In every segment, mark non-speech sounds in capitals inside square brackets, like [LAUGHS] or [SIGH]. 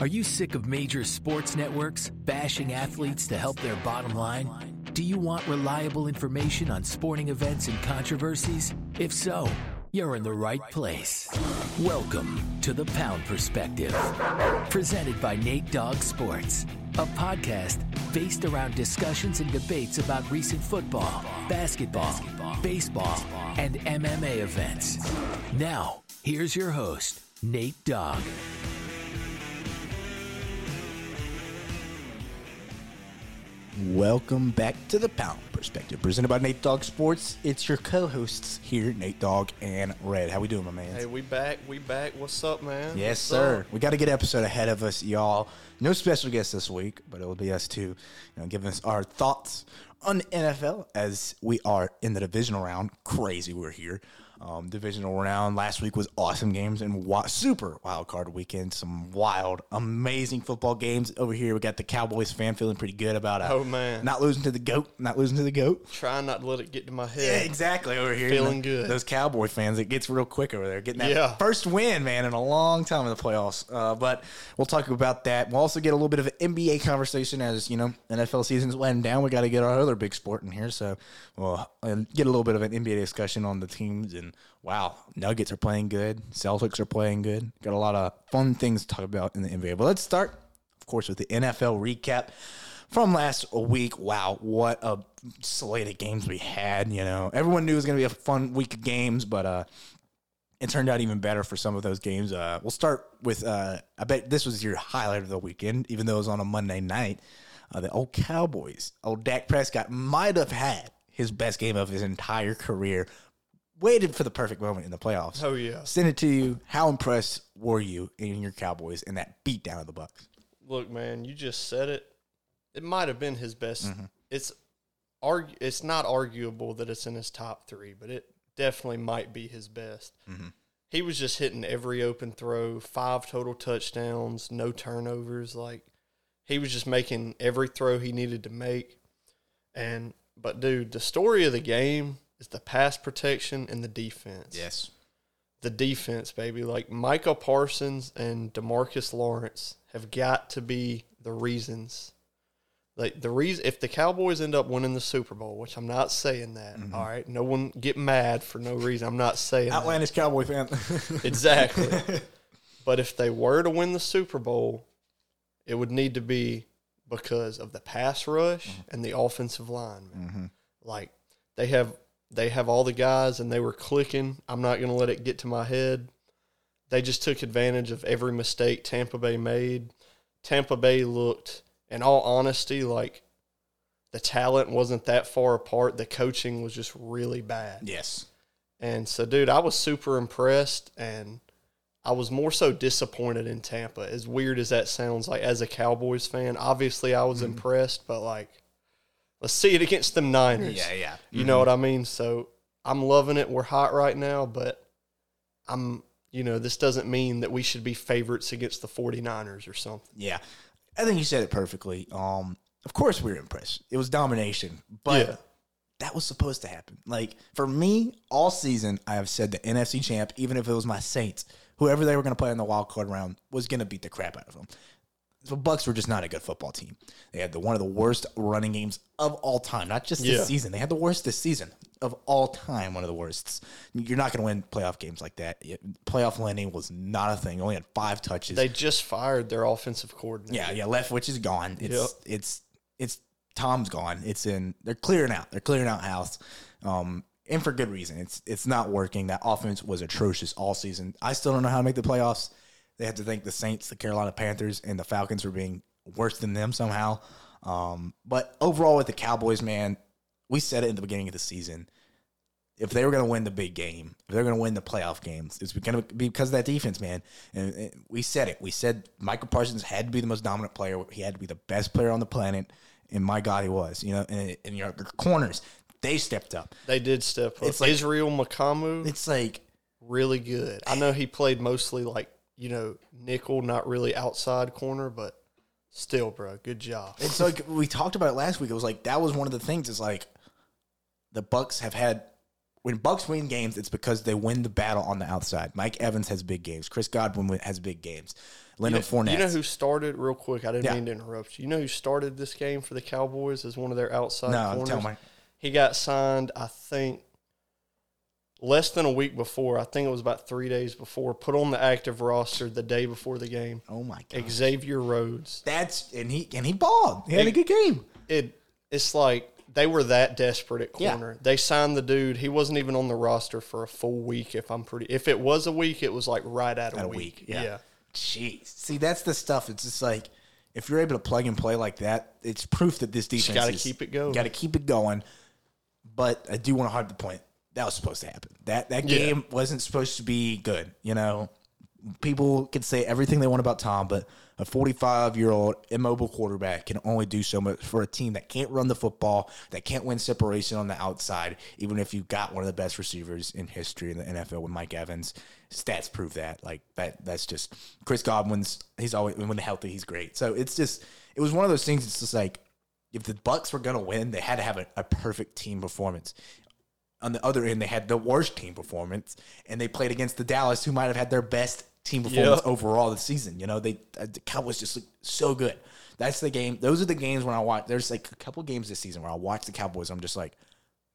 Are you sick of major sports networks bashing athletes to help their bottom line? Do you want reliable information on sporting events and controversies? If so, you're in the right place. Welcome to the Pound Perspective, presented by Nate Dogg Sports, a podcast based around discussions and debates about recent football, basketball, baseball, and MMA events. Now, here's your host, Nate Dogg. Welcome back to the Pound Perspective, presented by Nate Dogg Sports. It's your co-hosts here, Nate Dogg and Red. How we doing, my man? Hey, we back. We back. What's up, man? yes, What's sir. up? We got a good episode ahead of us, y'all. No special guest this week, but it will be us two, you know, giving us our thoughts on the NFL as we are in the divisional round. Crazy, we're here. Um, divisional round last week was awesome games and wa- super wild card weekend. Some wild, amazing football games over here. We got the Cowboys fan feeling pretty good about it. Oh, man. not losing to the goat, not losing to the goat. Trying not to let it get to my head. Yeah, exactly. Over here, Feeling you know, good. Those Cowboy fans, it gets real quick over there, getting that Yeah. first win, man, in a long time in the playoffs. Uh, but we'll talk about that. We'll also get a little bit of an NBA conversation as you know NFL season's winding down. We got to get our other big sport in here, so we'll uh, get a little bit of an NBA discussion on the teams. And wow, Nuggets are playing good, Celtics are playing good. Got a lot of fun things to talk about in the NBA. But let's start, of course, with the NFL recap from last week. Wow, what a slate of games we had. You know, everyone knew it was going to be a fun week of games, but uh, it turned out even better for some of those games. Uh, we'll start with uh, I bet this was your highlight of the weekend, even though it was on a Monday night. Uh, the old Cowboys, old Dak Prescott might have had his best game of his entire career. Waited for the perfect moment in the playoffs. Oh, yeah. Send it to you. How impressed were you in your Cowboys in that beatdown of the Bucks? Look, man, you just said it. It might have been his best. Mm-hmm. It's argu- It's not arguable that it's in his top three, but it definitely might be his best. Mm-hmm. He was just hitting every open throw, five total touchdowns, no turnovers. Like he was just making every throw he needed to make. And but dude, the story of the game is the pass protection and the defense. Yes. the defense, baby. Like Micah Parsons and Demarcus Lawrence have got to be the reasons. Like the reason if the Cowboys end up winning the Super Bowl, which I'm not saying that. Mm-hmm. all right, no one get mad for no reason. I'm not saying that. Outlandish Cowboy fan. [LAUGHS] [LAUGHS] exactly. but if they were to win the Super Bowl, it would need to be because of the pass rush mm-hmm. and the offensive line. Man. Mm-hmm. Like they have they have all the guys and they were clicking. I'm not going to let it get to my head. They just took advantage of every mistake Tampa Bay made. Tampa Bay looked in all honesty like the talent wasn't that far apart. The coaching was just really bad. yes. And so, dude, I was super impressed, and I was more so disappointed in Tampa. As weird as that sounds, like as a Cowboys fan, obviously I Mm-hmm. was impressed, but like, let's see it against them Niners. Yeah, yeah. You know what I mean? So I'm loving it. We're hot right now, but I'm, you know, this doesn't mean that we should be favorites against the 49ers or something. Yeah, I think you said it perfectly. Um, of course we were impressed. It was domination, but Yeah. that was supposed to happen. Like for me, all season I have said the NFC champ, even if it was my Saints, whoever they were going to play in the wild card round was going to beat the crap out of them. The Bucks were just not a good football team. They had the one of the worst running games of all time, not just this Yeah. season. They had the worst this season of all time. One of the worst. You're not going to win playoff games like that. Playoff Lenny was not a thing. Only had five touches. They just fired their offensive coordinator. Yeah, yeah. Leftwich is gone. It's Yep. it's it's Tom's gone. It's in. They're clearing out. They're clearing out house. Um, and for good reason. It's it's not working. That offense was atrocious all season. I still don't know how to make the playoffs. They have to thank the Saints, the Carolina Panthers, and the Falcons for being worse than them somehow. Um, but overall, with the Cowboys, man, we said it in the beginning of the season. If they were going to win the big game, if they're going to win the playoff games, it's going to be because of that defense, man. And, and we said it. We said Micah Parsons had to be the most dominant player. He had to be the best player on the planet, and my God, he was. You know, and, and your corners, they stepped up. They did step up. It's like- Israel Mukuamu. It's like really good. I know he played mostly like, you know, nickel, not really outside corner, but still, bro, good job. It's like we talked about it last week. It was like that was one of the things. It's like the Bucks have had when Bucks win games, it's because they win the battle on the outside. Mike Evans has big games. Chris Godwin has big games. Leonard Fournette. You know who started real quick? I didn't Yeah. mean to interrupt you. You know who started this game for the Cowboys as one of their outside No, corners? tell me. He got signed, I think, less than a week before. I think it was about three days before. Put on the active roster the day before the game. Oh my god. Xavier Rhodes. That's and he and he balled. He had a good game. It it's like they were that desperate at Yeah. corner. They signed the dude. He wasn't even on the roster for a full week. If I'm pretty, if it was a week, it was like right at a, At a week. week. Yeah. yeah. Jeez. See, that's the stuff. It's just like if you're able to plug and play like that, it's proof that this defense gotta is- keep it going. Got to keep it going. But I do want to hard the point. That was supposed to happen. That that Yeah. game wasn't supposed to be good. You know, people can say everything they want about Tom, but a 45 year old immobile quarterback can only do so much for a team that can't run the football, that can't win separation on the outside, even if you've got one of the best receivers in history in the NFL with Mike Evans. Stats prove that. Like that that's just Chris Godwin's he's always when healthy, he's great. So it's just it was one of those things it's just like if the Bucks were gonna win, they had to have a, a perfect team performance on the other end, they had the worst team performance, and they played against the Dallas, who might have had their best team performance Yeah. overall this season. You know, they uh, the Cowboys just look so good. That's the game. Those are the games when I watch. There's like a couple games this season where I watch the Cowboys. I'm just like,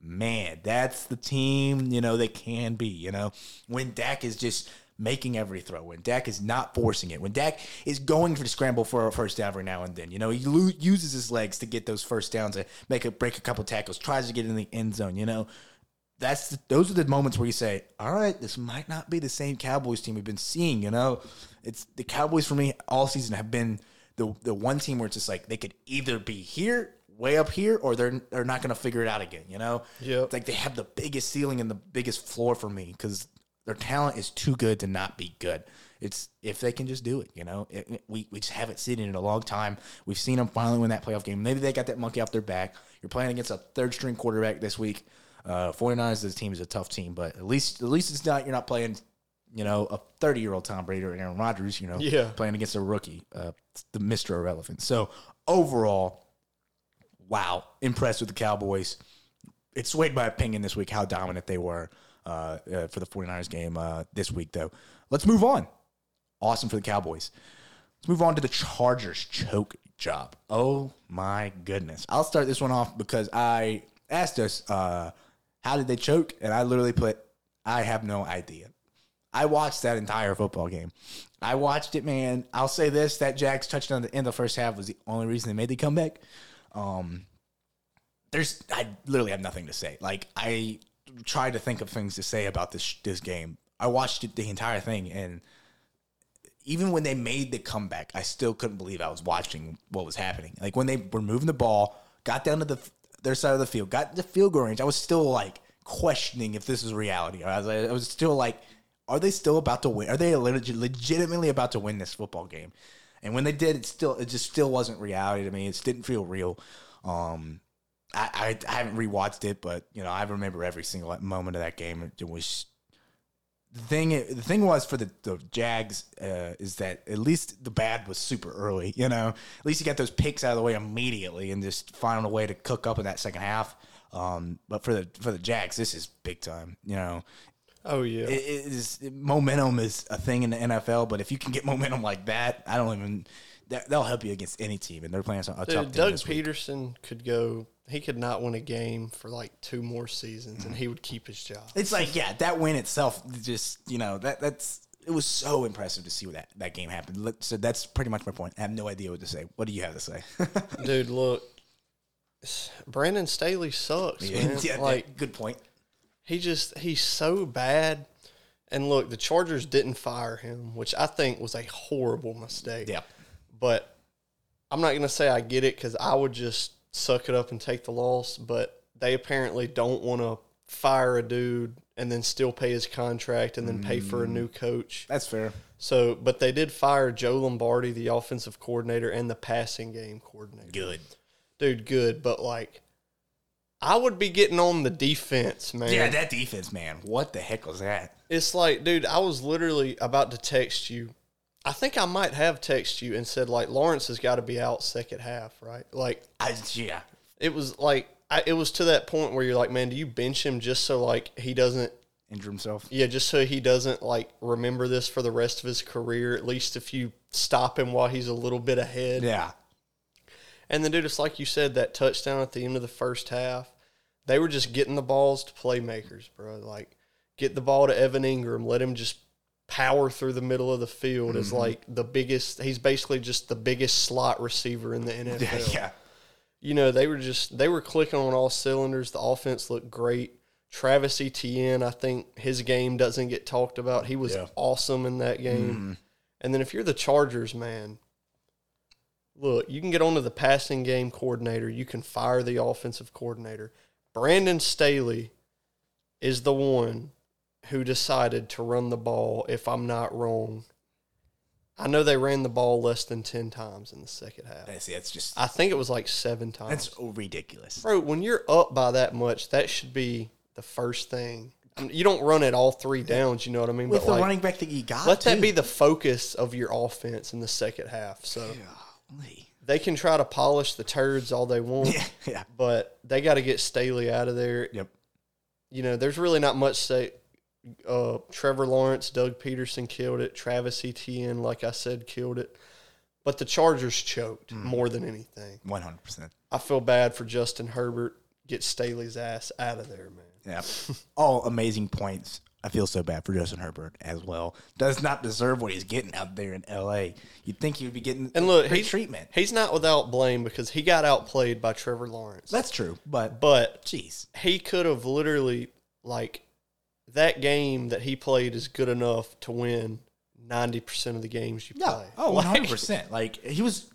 man, that's the team. You know, they can be. You know, when Dak is just making every throw, when Dak is not forcing it, when Dak is going for the scramble for a first down every now and then. You know, he lo- uses his legs to get those first downs, to make a break a couple tackles, tries to get in the end zone. You know, that's the, those are the moments where you say, "All right, this might not be the same Cowboys team we've been seeing." You know, it's the Cowboys for me all season have been the the one team where it's just like they could either be here, way up here, or they're they're not going to figure it out again. You know, it's like they have the biggest ceiling and the biggest floor for me because their talent is too good to not be good. It's if they can just do it, you know. It- we, we just haven't seen it in a long time. We've seen them finally win that playoff game. Maybe they got that monkey off their back. You're playing against a third string quarterback this week. Uh, 49ers, this team is a tough team, but at least at least it's not you're not playing, you know, a 30 year old Tom Brady or Aaron Rodgers. You know, Yeah. playing against a rookie, uh, the Mister Irrelevant. So overall, wow, impressed with the Cowboys. It swayed my opinion this week how dominant they were uh, uh, for the 49ers game uh, this week, though. Let's move on. Awesome for the Cowboys. Let's move on to the Chargers choke job. Oh my goodness. I'll start this one off because I asked us, uh, how did they choke? And I literally put, I have no idea. I watched that entire football game. I watched it, man. I'll say this: that Jags touchdown at the end of the first half was the only reason they made the comeback. Um, there's, I literally have nothing to say. Like I tried to think of things to say about this this game. I watched it the entire thing, and even when they made the comeback, I still couldn't believe I was watching what was happening. Like when they were moving the ball, got down to the their side of the field, got the field goal range, I was still like questioning if this is reality. I was, I was still like, are they still about to win? Are they legit, legitimately about to win this football game? And when they did, it still it just still wasn't reality to me. It didn't feel real. Um, I, I I haven't rewatched it, but you know I remember every single moment of that game. It was the thing. The thing was for the, the Jags uh, is that at least the bad was super early. You know, at least you got those picks out of the way immediately and just found a way to cook up in that second half. Um, but for the for the Jags, this is big time. You know, Oh yeah. it, it is momentum is a thing in the NFL. But if you can get momentum like that, I don't even. That, they'll help you against any team, and they're playing a tough Doug this week. Pederson could go. He could not win a game for like two more seasons, and mm-hmm. he would keep his job. It's like, yeah, that win itself, just you know, that that's it was so impressive to see that that game happen. So that's pretty much my point. I have no idea what to say. What do you have to say? [LAUGHS] Dude, look, Brandon Staley sucks, man. [LAUGHS] yeah, like good point. he just he's so bad. And look, the Chargers didn't fire him, which I think was a horrible mistake. Yeah, But I'm not gonna say I get it because I would just suck it up and take the loss. But they apparently don't want to fire a dude and then still pay his contract and then pay for a mm. new coach. that's fair. So, but they did fire Joe Lombardi, the offensive coordinator, and the passing game coordinator. Good. Dude, good, but like, I would be getting on the defense, man. Yeah, that defense, man. What the heck was that? it's like, dude, I was literally about to text you. I think I might have texted you and said like Lawrence has got to be out second half, right? Like I, yeah, it was like I, it was to that point where you're like, man, do you bench him just so like he doesn't Injure himself. Yeah, just so he doesn't like remember this for the rest of his career. At least if you stop him while he's a little bit ahead. Yeah. And then, dude, it's like you said that touchdown at the end of the first half. They were just getting the balls to playmakers, bro. Like get the ball to Evan Engram, let him just power through the middle of the field. Is mm-hmm. like the biggest. He's basically just the biggest slot receiver in the NFL. [LAUGHS] Yeah. yeah. You know, they were just they were clicking on all cylinders. The offense looked great. Travis Etienne, I think his game doesn't get talked about. He was Yeah. awesome in that game. Mm-hmm. And then if you're the Chargers, man, look, you can get onto the passing game coordinator. You can fire the offensive coordinator. Brandon Staley is the one who decided to run the ball, if I'm not wrong. I know they ran the ball less than 10 times in the second half. That's, that's just I think it was like seven times. that's ridiculous. Bro, when you're up by that much, that should be the first thing. I mean, you don't run it all three downs, you know what I mean? With but the like, running back that you got, let that be the focus of your offense in the second half. So Golly. they can try to polish the turds all they want, Yeah. [LAUGHS] Yeah. but they got to get Staley out of there. Yep. You know, there's really not much say. Uh, Trevor Lawrence, Doug Pederson killed it. Travis Etienne, like I said, killed it. But the Chargers choked Mm. more than anything. One hundred percent. I feel bad for Justin Herbert. Get Staley's ass out of there, man. Yeah. [LAUGHS] All amazing points. I feel so bad for Justin Herbert as well. Does not deserve what he's getting out there in L.A. You'd think he would be getting And look, he's, treatment. he's not without blame because he got outplayed by Trevor Lawrence. That's true, but but jeez, he could have literally like that game that he played is good enough to win ninety percent of the games you yeah, play. oh, one hundred percent. Like he was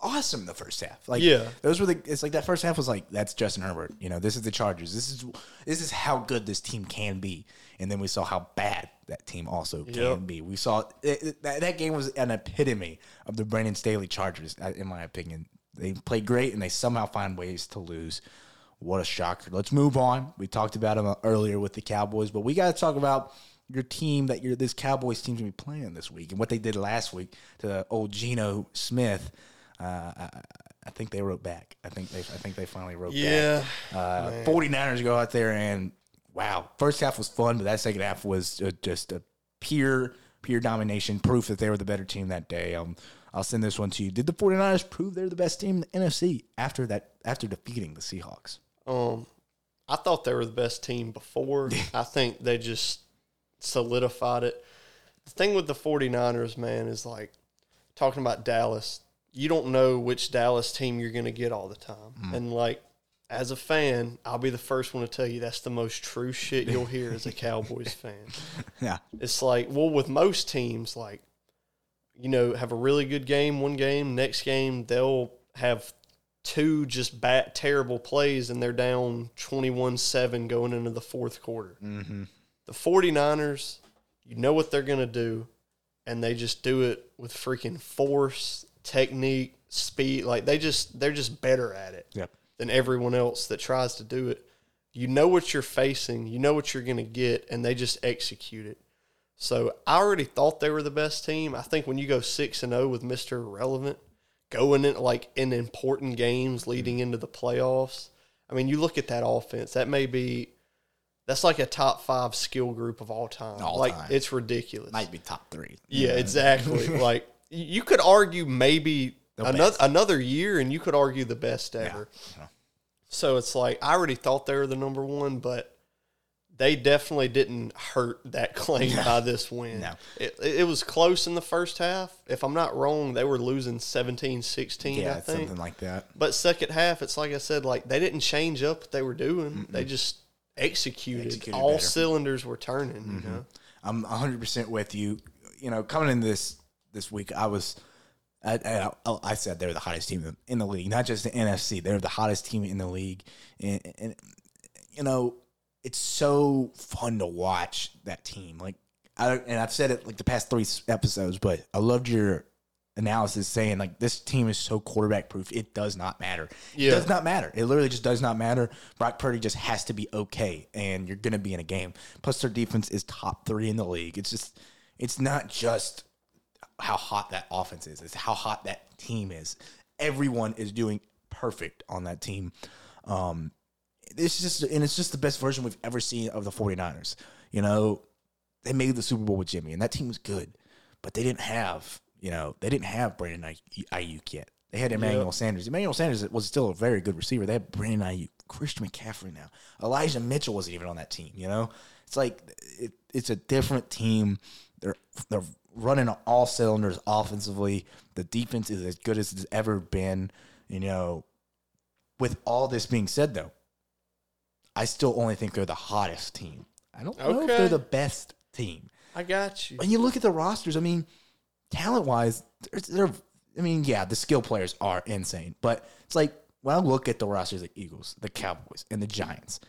awesome the first half. Like Yeah. those were the. It's like that first half was like that's Justin Herbert. You know, this is the Chargers. This is this is how good this team can be. And then we saw how bad that team also can Yep. be. We saw it, it- that, that game was an epitome of the Brandon Staley Chargers, uh, in my opinion. They play great and they somehow find ways to lose. What a shocker. Let's move on. We talked about them earlier with the Cowboys, but we got to talk about your team that your this Cowboys team's gonna be playing this week and what they did last week to old Geno Smith. Uh, I, I think they wrote back. I think they I think they finally wrote back. Yeah, back. Uh, 49ers go out there and wow, first half was fun, but that second half was uh, just a pure pure domination, proof that they were the better team that day. Um, I'll send this one to you. Did the 49ers prove they're the best team in the NFC after that after defeating the Seahawks? Um, I thought they were the best team before. [LAUGHS] I think they just solidified it. The thing with the 49ers, man, is like talking about Dallas. You don't know which Dallas team you're going to get all the time. And like as a fan, I'll be the first one to tell you that's the most true shit you'll hear as a [LAUGHS] Cowboys fan. Yeah. It's like, well, with most teams, like, you know, have a really good game one game, next game, they'll have two just bad, terrible plays and they're down 21 7 going into the fourth quarter. Mm-hmm. The 49ers, you know what they're going to do, and they just do it with freaking force, technique, speed. Like, they just, they're just better at it Yep. than everyone else that tries to do it. You know what you're facing, you know what you're going to get, and they just execute it. So I already thought they were the best team. I think when you go six and zero with Mister Irrelevant, going in like in important games leading into the playoffs. I mean, you look at that offense. That may be that's like a top five skill group of all time. All like time. it's ridiculous. Might be top three. Yeah, exactly. [LAUGHS] like you could argue maybe The another best. another year, and you could argue the best Yeah. ever. Yeah. So it's like I already thought they were the number one, but they definitely didn't hurt that claim by this win. No. It, it was close in the first half. If I'm not wrong, they were losing 17-16, Yeah, I think. something like that. But second half, it's like I said, like they didn't change up what they were doing. They just executed. Executed All better. cylinders were turning. You mm-hmm. know. I'm 100% with you. You know, coming in this this week, I was, I, I, I said they're the hottest team in the league, not just the NFC. They're the hottest team in the league, and, and you know, it's so fun to watch that team. Like, I and I've said it like the past three episodes, but I loved your analysis saying like this team is so quarterback proof. It does not matter. Yeah. It does not matter. It literally just does not matter. Brock Purdy just has to be okay, and you're gonna be in a game. Plus, their defense is top three in the league. It's just, it's not just how hot that offense is. It's how hot that team is. Everyone is doing perfect on that team. Um, it's just and it's just the best version we've ever seen of the 49ers. You know, they made the Super Bowl with Jimmy, and that team was good, but they didn't have you know they didn't have Brandon Ay- Aiyuk yet. They had Emmanuel Sanders. Emmanuel Sanders was still a very good receiver. They had Brandon Aiyuk, Christian McCaffrey now. Elijah Mitchell wasn't even on that team. You know, it's like it, it's a different team. They're they're running on all cylinders offensively. The defense is as good as it's ever been. You know, with all this being said, though, I still only think they're the hottest team. I don't know if they're the best team. I got you. When you look at the rosters, I mean, talent wise, they're, they're, I mean, yeah, the skill players are insane, but it's like when I look at the rosters, like Eagles, the Cowboys, and the Giants.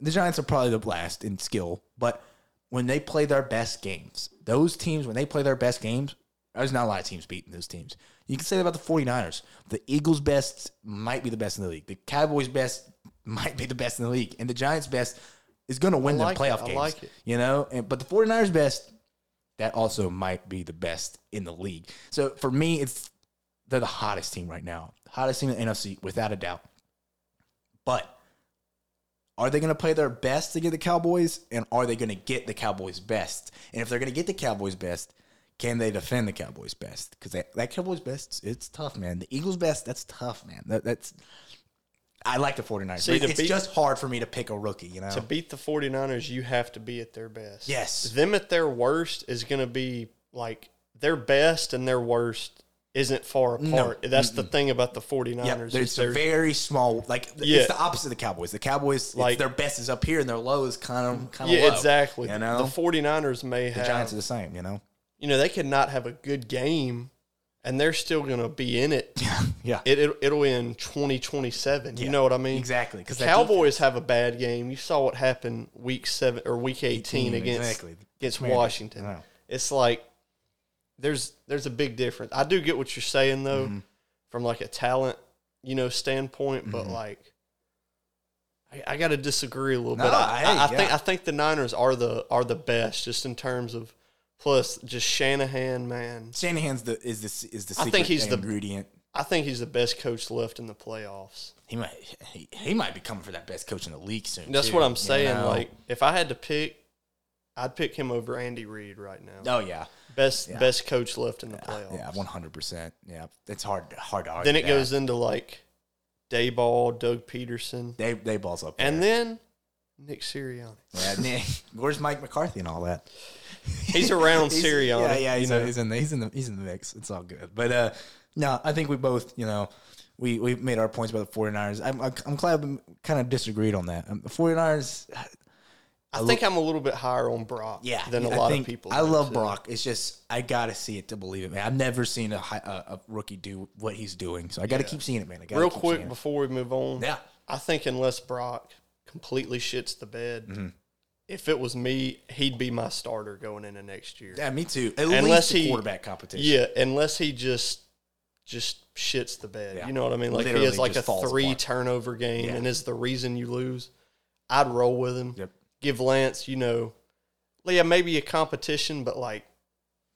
The Giants are probably the last in skill, but when they play their best games, those teams, when they play their best games, there's not a lot of teams beating those teams. You can say that about the 49ers. The Eagles' best might be the best in the league. The Cowboys' best might be the best in the league. And the Giants' best is going to win like their playoff games. like it. You know, and, but the 49ers' best, that also might be the best in the league. So for me, it's they're the hottest team right now. Hottest team in the NFC, without a doubt. But are they going to play their best to get the Cowboys? And are they going to get the Cowboys' best? And if they're going to get the Cowboys' best, can they defend the Cowboys' best? Because that, that Cowboys' best, it's tough, man. The Eagles' best, that's tough, man. That, that's I like the 49ers. See, it's beat- just hard for me to pick a rookie, you know? to beat the 49ers, you have to be at their best. Yes. Them at their worst is going to be like their best and their worst isn't far apart. No. That's the thing about the 49ers. Yeah, is there's a very small, like Yeah. it's the opposite of the Cowboys. The Cowboys, like their best is up here and their low is kind of kind of yeah, low, exactly. You know, the 49ers may the have, Giants are the same. You know, you know, they could not have a good game and they're still going to be in it. yeah, [LAUGHS] yeah, It, it, it'll end 2027. Yeah, You know what I mean? exactly. Because The Cowboys have a bad game. You saw what happened week seven or week 18, 18, against, exactly. against. Washington. It's like there's there's a big difference. I do get what you're saying though, Mm-hmm. from like a talent, you know, standpoint, but Mm-hmm. like I, I got to disagree a little No, bit. I, hey, I, I think. I think the Niners are the are the best just in terms of plus just Shanahan, man. Shanahan's the is the is the I think he's the- ingredient. I think he's the best coach left in the playoffs. He might he, he might be coming for that best coach in the league soon. That's too, what I'm you saying. know? Like if I had to pick, I'd pick him over Andy Reid right now. oh yeah, Best Yeah. best coach left in the playoffs. yeah, one hundred percent. Yeah, it's hard hard to argue. Then it that. goes into like Daboll, Doug Pederson, Day they balls up, there. and then Nick Sirianni. yeah, Nick, where's Mike McCarthy and all that? He's around [LAUGHS] He's- Sirianni. Yeah, yeah, you he's, know. he's in the he's in the he's in the mix. It's all good. But uh no, I think we both, you know, we we made our points about the 49ers. I'm I'm glad we kind of disagreed on that. Um, the 49ers I think I'm a little bit higher on Brock yeah, than a I lot think- of people. I love too. Brock. It's just I got to see it to believe it, man. I've never seen a, hi- a, a rookie do what he's doing. So I got to Yeah. keep seeing it, man. I Real quick before we move on, Yeah. I think unless Brock completely shits the bed, Mm-hmm. if it was me, he'd be my starter going into next year. Yeah, me too. At Unless least the he- quarterback competition. Yeah, unless he just just shits the bed. Yeah. You know what I mean? Like Literally he has like a three apart. turnover game Yeah. and is the reason you lose. I'd roll with him. Yep. Give Lance, you know, yeah, maybe a competition, but like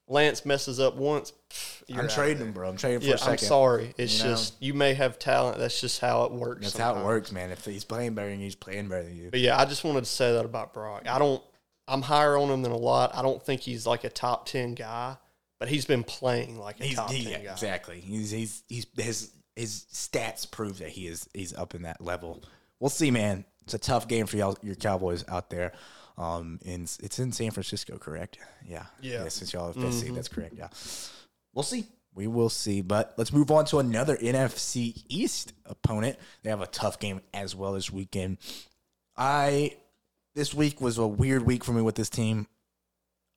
Lance messes up once. pff, you're I'm trading him, bro. I'm trading for Yeah, a second. I'm sorry. It's You know? just you may have talent. That's just how it works. That's how it works, man. If he's playing better than you, he's playing better than you. But yeah, I just wanted to say that about Brock. I don't. I'm higher on him than a lot. I don't think he's like a top ten guy, but he's been playing like a He's, top he- ten guy. exactly. He's he's he's his his stats prove that he is he's up in that level. We'll see, man. It's a tough game for y'all, your Cowboys out there. Um, in it's in San Francisco, correct? Yeah, Yeah. since y'all have FC, that's correct. Yeah, we'll see. We will see. But let's move on to another NFC East opponent. They have a tough game as well this weekend. I this week was a weird week for me with this team.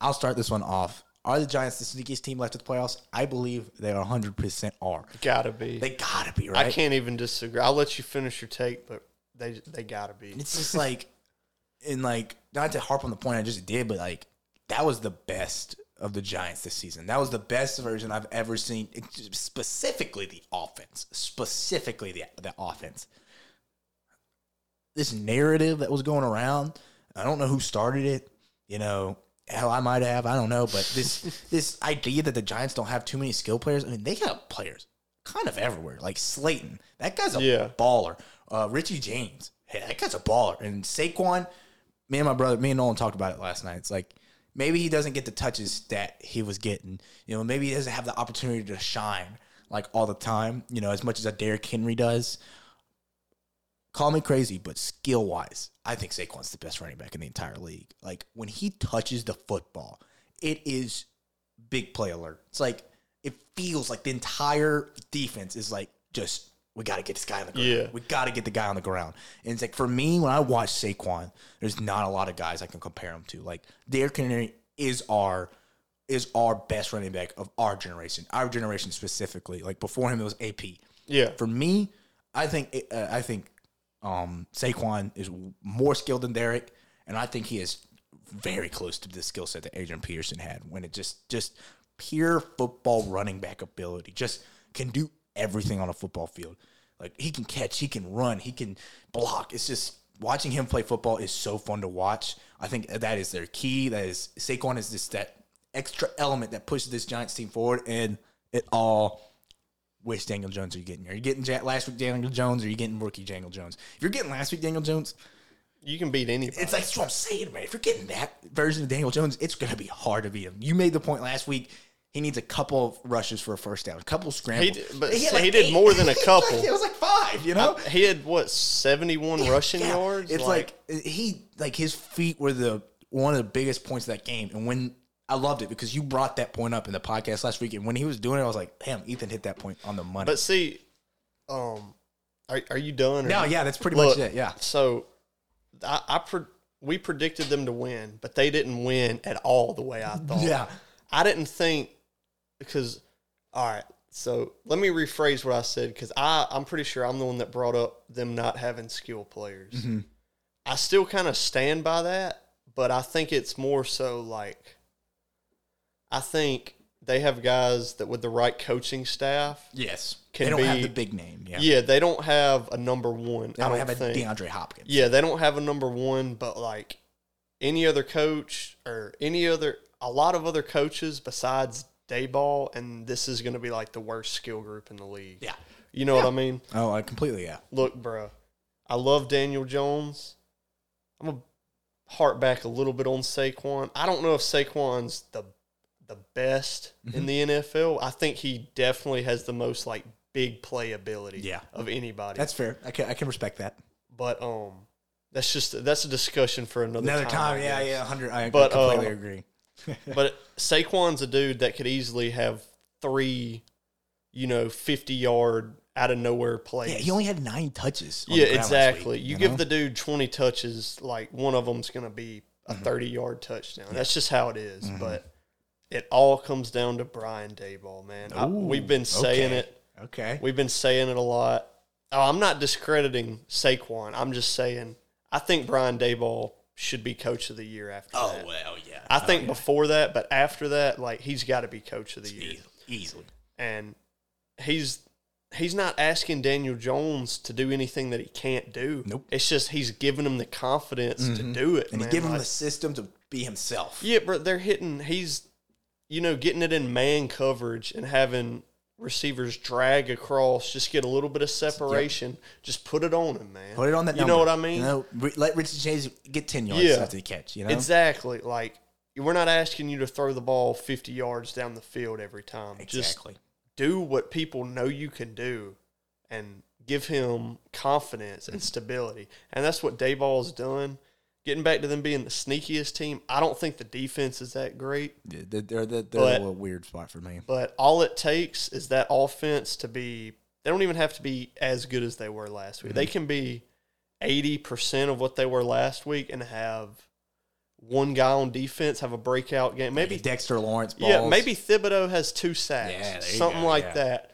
I'll start this one off. Are the Giants the sneakiest team left at the playoffs? I believe they are 100% are. Gotta be. They gotta be, right? I can't even disagree. I'll let you finish your take, but they they gotta be. It's just like, and like, not to harp on the point I just did, but like, that was the best of the Giants this season. That was the best version I've ever seen. Specifically the offense. Specifically the the offense. This narrative that was going around, I don't know who started it. You know, hell, I might have. I don't know, but this [LAUGHS] this idea that the Giants don't have too many skill players. I mean, they have players kind of everywhere. Like Slayton, that guy's a Yeah. baller. Uh, Richie James, hey, that guy's a baller. And Saquon, me and my brother, me and Nolan talked about it last night. It's like maybe he doesn't get the touches that he was getting. You know, maybe he doesn't have the opportunity to shine like all the time. You know, as much as a Derrick Henry does. Call me crazy, but skill wise, I think Saquon's the best running back in the entire league. Like when he touches the football, it is big play alert. It's like it feels like the entire defense is like just we got to get this guy on the ground. Yeah. We got to get the guy on the ground. And it's like for me, when I watch Saquon, there's not a lot of guys I can compare him to. Like Derrick Henry is our is our best running back of our generation, our generation specifically. Like before him, it was AP. Yeah. For me, I think uh, I think um, Saquon is more skilled than Derrick, and I think he is very close to the skill set that Adrian Peterson had when it just just pure football running back ability. Just can do everything on a football field. Like he can catch, he can run, he can block. It's just watching him play football is so fun to watch. I think that is their key. That is Saquon is just that extra element that pushes this Giants team forward, and it all. Which Daniel Jones are you getting? Are you getting last week Daniel Jones? Or are you getting rookie Daniel Jones? If you're getting last week Daniel Jones, You can beat anybody. it's like that's what I'm saying, man. If you're getting that version of Daniel Jones, it's going to be hard to beat him. You made the point last week. He needs a couple of rushes for a first down, a couple scrambles. He did- but had he did more than a [LAUGHS] couple. it was like five, you know. he had what seventy one rushing Yeah. yards. It's like, he like his feet were the one of the biggest points of that game, and when I loved it because you brought that point up in the podcast last week, and when he was doing it, I was like, damn, Ethan hit that point on the money. But see, um, are, are you done? no, yeah, that's pretty Look, much it. Yeah, So, I, I pre- we predicted them to win, but they didn't win at all the way I thought. yeah, I didn't think because all right. So let me rephrase what I said because I I'm pretty sure I'm the one that brought up them not having skill players. Mm-hmm. I still kind of stand by that, but I think it's more so like I think they have guys that with the right coaching staff. yes. Can they don't have the big name. Yeah, Yeah, they don't have a number one. they I don't don't have a think. DeAndre Hopkins. Yeah, they don't have a number one, but like any other coach or any other, a lot of other coaches besides Daboll, and this is going to be like the worst skill group in the league. yeah. You know what I mean? Oh, I completely yeah. Look, bro, I love Daniel Jones. I'm gonna harp back a little bit on Saquon. I don't know if Saquon's the the best Mm-hmm. in the NFL. I think he definitely has the most like big play ability Yeah. of anybody. That's fair. I can I can respect that. but um, that's just that's a discussion for another, Another time. time, yeah, yeah, hundred. I But, completely uh, agree. [LAUGHS] But Saquon's a dude that could easily have three, you know, fifty yard out of nowhere plays. Yeah, he only had nine touches. on the yeah, exactly. week, you know? give the dude twenty touches, like one of them's gonna be a Mm-hmm. thirty yard touchdown. That's just how it is. But it all comes down to Brian Daboll, man. I, we've been saying okay. it. okay. We've been saying it a lot. Oh, I'm not discrediting Saquon. I'm just saying I think Brian Daboll should be coach of the year after Oh that. well, yeah. I Oh, think yeah. before that, but after that, like he's got to be coach of the year. Easily, easily. And he's he's not asking Daniel Jones to do anything that he can't do. Nope. Mm-hmm. It's just he's giving him the confidence to do it. and man. he gave him the system to be himself. yeah, but they're hitting. He's, you know, getting it in man coverage and having receivers drag across, just get a little bit of separation. Just put it on him, man. Put it on that. You number. know what I mean? You know, let Richard Chase get ten yards Yeah. after the catch. You know, Exactly. Like we're not asking you to throw the ball fifty yards down the field every time. Just exactly. do what people know you can do, and give him confidence and stability. And that's what Daboll's done. Getting back to them being the sneakiest team, I don't think the defense is that great. Yeah, They're, they're, they're, But- a little weird spot for me. But all it takes is that offense to be. They don't even have to be as good as they were last week. Mm-hmm. They can be eighty percent of what they were last week and have one guy on defense have a breakout game. Maybe Dexter Lawrence. Balls. yeah, maybe Thibodeaux has two sacks, Yeah, something go, like yeah. that.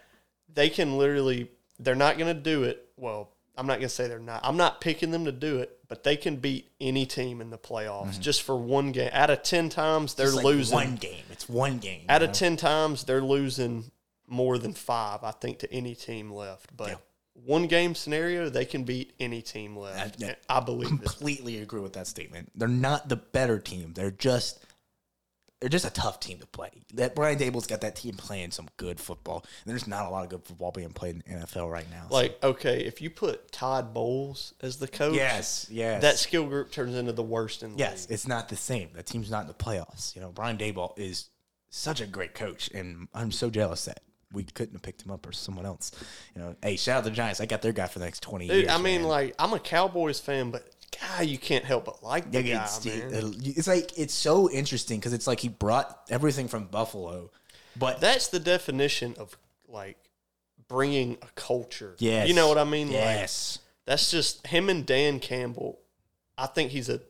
They can literally. They're not going to do it. Well, I'm not going to say they're not. I'm not picking them to do it, but they can beat any team in the playoffs mm-hmm. just for one game. Out of ten times, they're like losing. one game. It's one game. Out of know? 10 times, they're losing more than five, I think, to any team left. But Yeah. one game scenario, they can beat any team left. And I believe it. completely agree with that statement. They're not the better team. They're just they're just a tough team to play. That Brian Daboll's got that team playing some good football. And there's not a lot of good football being played in the NFL right now. so- Like, okay, if you put Todd Bowles as the coach, yes, yes, that skill group turns into the worst in the yes, league. it's not the same. That team's not in the playoffs. You know, Brian Daboll is such a great coach, and I'm so jealous that we couldn't have picked him up or someone else. You know, hey, shout out to the Giants. I got their guy for the next twenty Dude, years. I mean, man. like, I'm a Cowboys fan, but God, you can't help but like the Yeah, guy, it's, man. it's like it's so interesting because it's like he brought everything from Buffalo, but That's the definition of like bringing a culture. yes, you know what I mean. Like, Yes, that's just him and Dan Campbell. I think he's a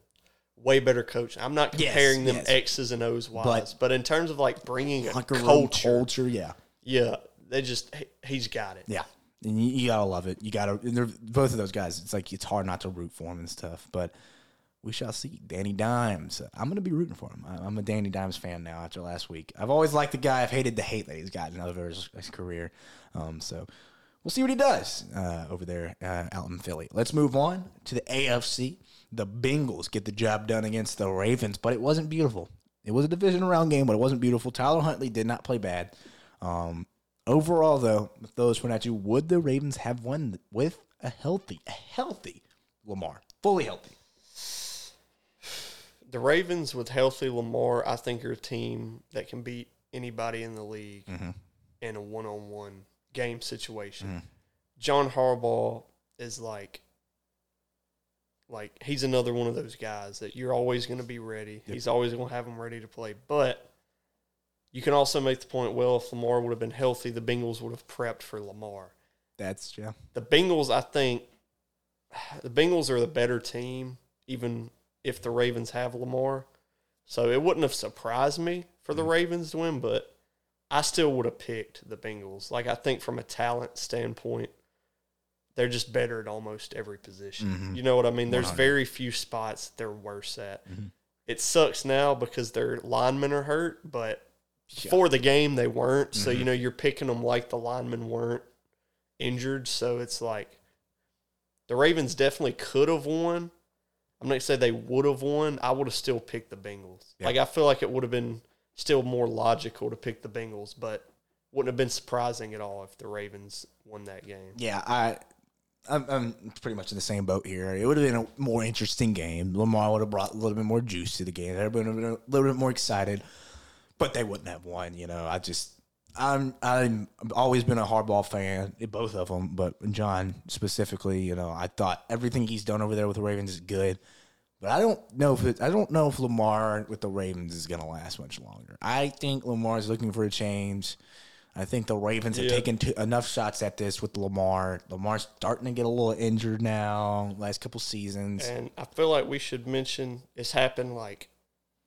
way better coach. I'm not Yes, comparing them yes. X's and O's wise, But- but, in terms of like bringing a culture, culture, yeah, yeah, they just he, he's got it. yeah. And you, you gotta love it. You gotta. They're both of those guys. It's like it's hard not to root for them and stuff, but. We shall see. Danny Dimes. I'm to be rooting for him. I- I'm a Danny Dimes fan now after last week. I've always liked the guy. I've hated the hate that he's gotten over his, his career. Um, so we'll see what he does uh, over there uh, out in Philly. Let's move on to the AFC. The Bengals get the job done against the Ravens, but it wasn't beautiful. It was a division round game, but it wasn't beautiful. Tyler Huntley did not play bad. Um, overall, though, with those point at you, would the Ravens have won with a healthy, a healthy Lamar, fully healthy? The Ravens with healthy Lamar, I think, are a team that can beat anybody in the league Mm-hmm. in a one-on-one game situation. John Harbaugh is like, like he's another one of those guys that you're always going to be ready. He's always going to have them ready to play. But you can also make the point, well, if Lamar would have been healthy, the Bengals would have prepped for Lamar. That's yeah. The Bengals, I think, the Bengals are the better team, even if the Ravens have Lamar. So it wouldn't have surprised me for the mm-hmm. Ravens to win, but I still would have picked the Bengals. Like I think from a talent standpoint, they're just better at almost every position. Mm-hmm. You know what I mean? There's 100. very few spots they're worse at. Mm-hmm. It sucks now because their linemen are hurt, but for the game they weren't. So you mm-hmm. know you're picking them like the linemen weren't injured. So it's like the Ravens definitely could have won. I'm not gonna say they would have won. I would have still picked the Bengals. Yeah. Like I feel like it would have been still more logical to pick the Bengals, but wouldn't have been surprising at all if the Ravens won that game. Yeah, I, I'm, I'm pretty much in the same boat here. It would have been a more interesting game. Lamar would have brought a little bit more juice to the game. Everybody would have been a little bit more excited, but they wouldn't have won. You know, I just, I'm, I'm I've always been a Harbaugh fan, both of them, but John specifically. You know, I thought everything he's done over there with the Ravens is good. But I don't know if it, I don't know if Lamar with the Ravens is going to last much longer. I think Lamar is looking for a change. I think the Ravens have Yeah. taken t- enough shots at this with Lamar. Lamar's starting to get a little injured now. Last couple seasons, And I feel like we should mention it's happened like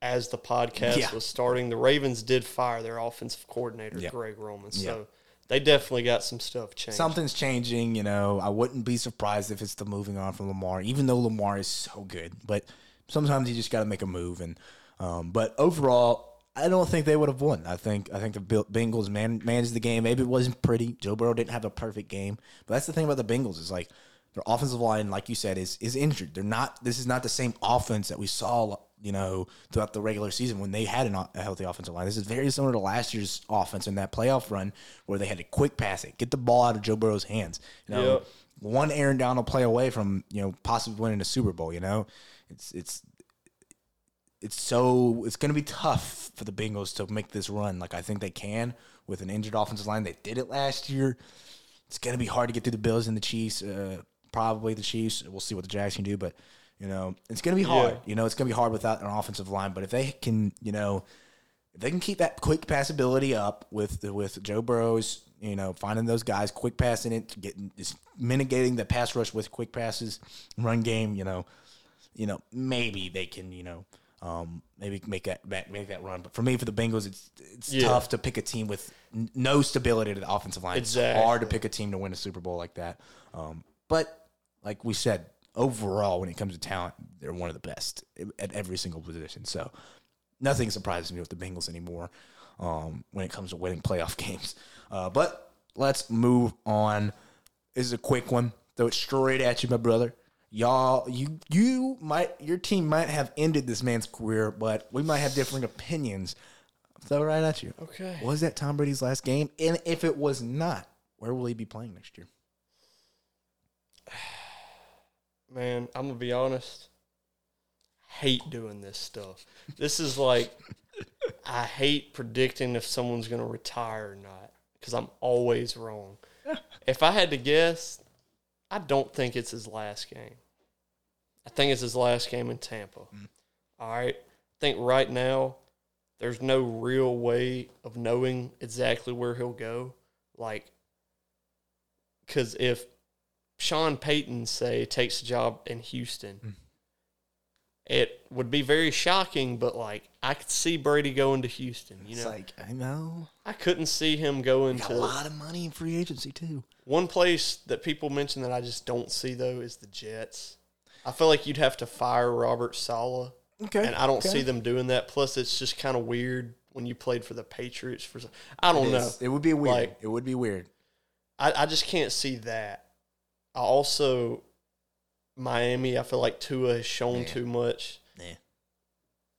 as the podcast Yeah. was starting. The Ravens did fire their offensive coordinator, Yeah. Greg Roman. Yeah. So they definitely got some stuff changed. something's changing. You know, I wouldn't be surprised if it's the moving on from Lamar, even though Lamar is so good. But sometimes you just got to make a move. And um, but overall, I don't think they would have won. I think I think the Bengals man, managed the game. Maybe it wasn't pretty. Joe Burrow didn't have a perfect game, but that's the thing about the Bengals is like their offensive line, like you said, is is injured. They're not. This is not the same offense that we saw. You know, throughout the regular season when they had an, a healthy offensive line. This is very similar to last year's offense in that playoff run where they had to quick pass it, get the ball out of Joe Burrow's hands. You know, Yep. one Aaron Donald play away from you know possibly winning a Super Bowl. You know, it's it's it's so it's going to be tough for the Bengals to make this run. Like I think they can with an injured offensive line. They did it last year. It's going to be hard to get through the Bills and the Chiefs. Uh, probably the Chiefs. We'll see what the Jags can do, but you know it's going to be hard. Yeah. You know it's going to be hard without an offensive line. But if they can, you know, if they can keep that quick passability up with with Joe Burrow's, you know, finding those guys, quick passing it, getting just mitigating the pass rush with quick passes, run game, you know, you know, maybe they can, you know, um, maybe make that make make that run. But for me, for the Bengals, it's it's Yeah. tough to pick a team with n- no stability to the offensive line. It's hard to pick a team to win a Super Bowl like that. Um, but like we said, overall, when it comes to talent, they're one of the best at every single position. So nothing surprises me with the Bengals anymore um, when it comes to winning playoff [LAUGHS] games. Uh, but let's move on. This is a quick one. Throw it straight at you, my brother. Y'all, you you might your team might have ended this man's career, but we might have different opinions throw it right at you. Okay. Was that Tom Brady's last game? And if it was not, where will he be playing next year? [SIGHS] Man, I'm gonna be honest. Hate doing this stuff. This is like I hate predicting if someone's gonna retire or not because I'm always wrong. [LAUGHS] if I had to guess, I don't think it's his last game. I think it's his last game in Tampa. Mm. All right. I think right now there's no real way of knowing exactly where he'll go. Like, because if Sean Payton say takes a job in Houston, mm. it would be very shocking. But like, I could see Brady going to Houston. You It's know, like I know. I couldn't see him going Got to a lot of money in free agency too. one place that people mention that I just don't see though is the Jets. I feel like you'd have to fire Robert Saleh, Okay, and I don't okay. see them doing that. Plus, it's just kind of weird when you played for the Patriots for. I don't It know. It would be weird. Like- it would be weird. I, I just can't see that. I also Miami. I feel like Tua has shown Yeah. too much. Yeah.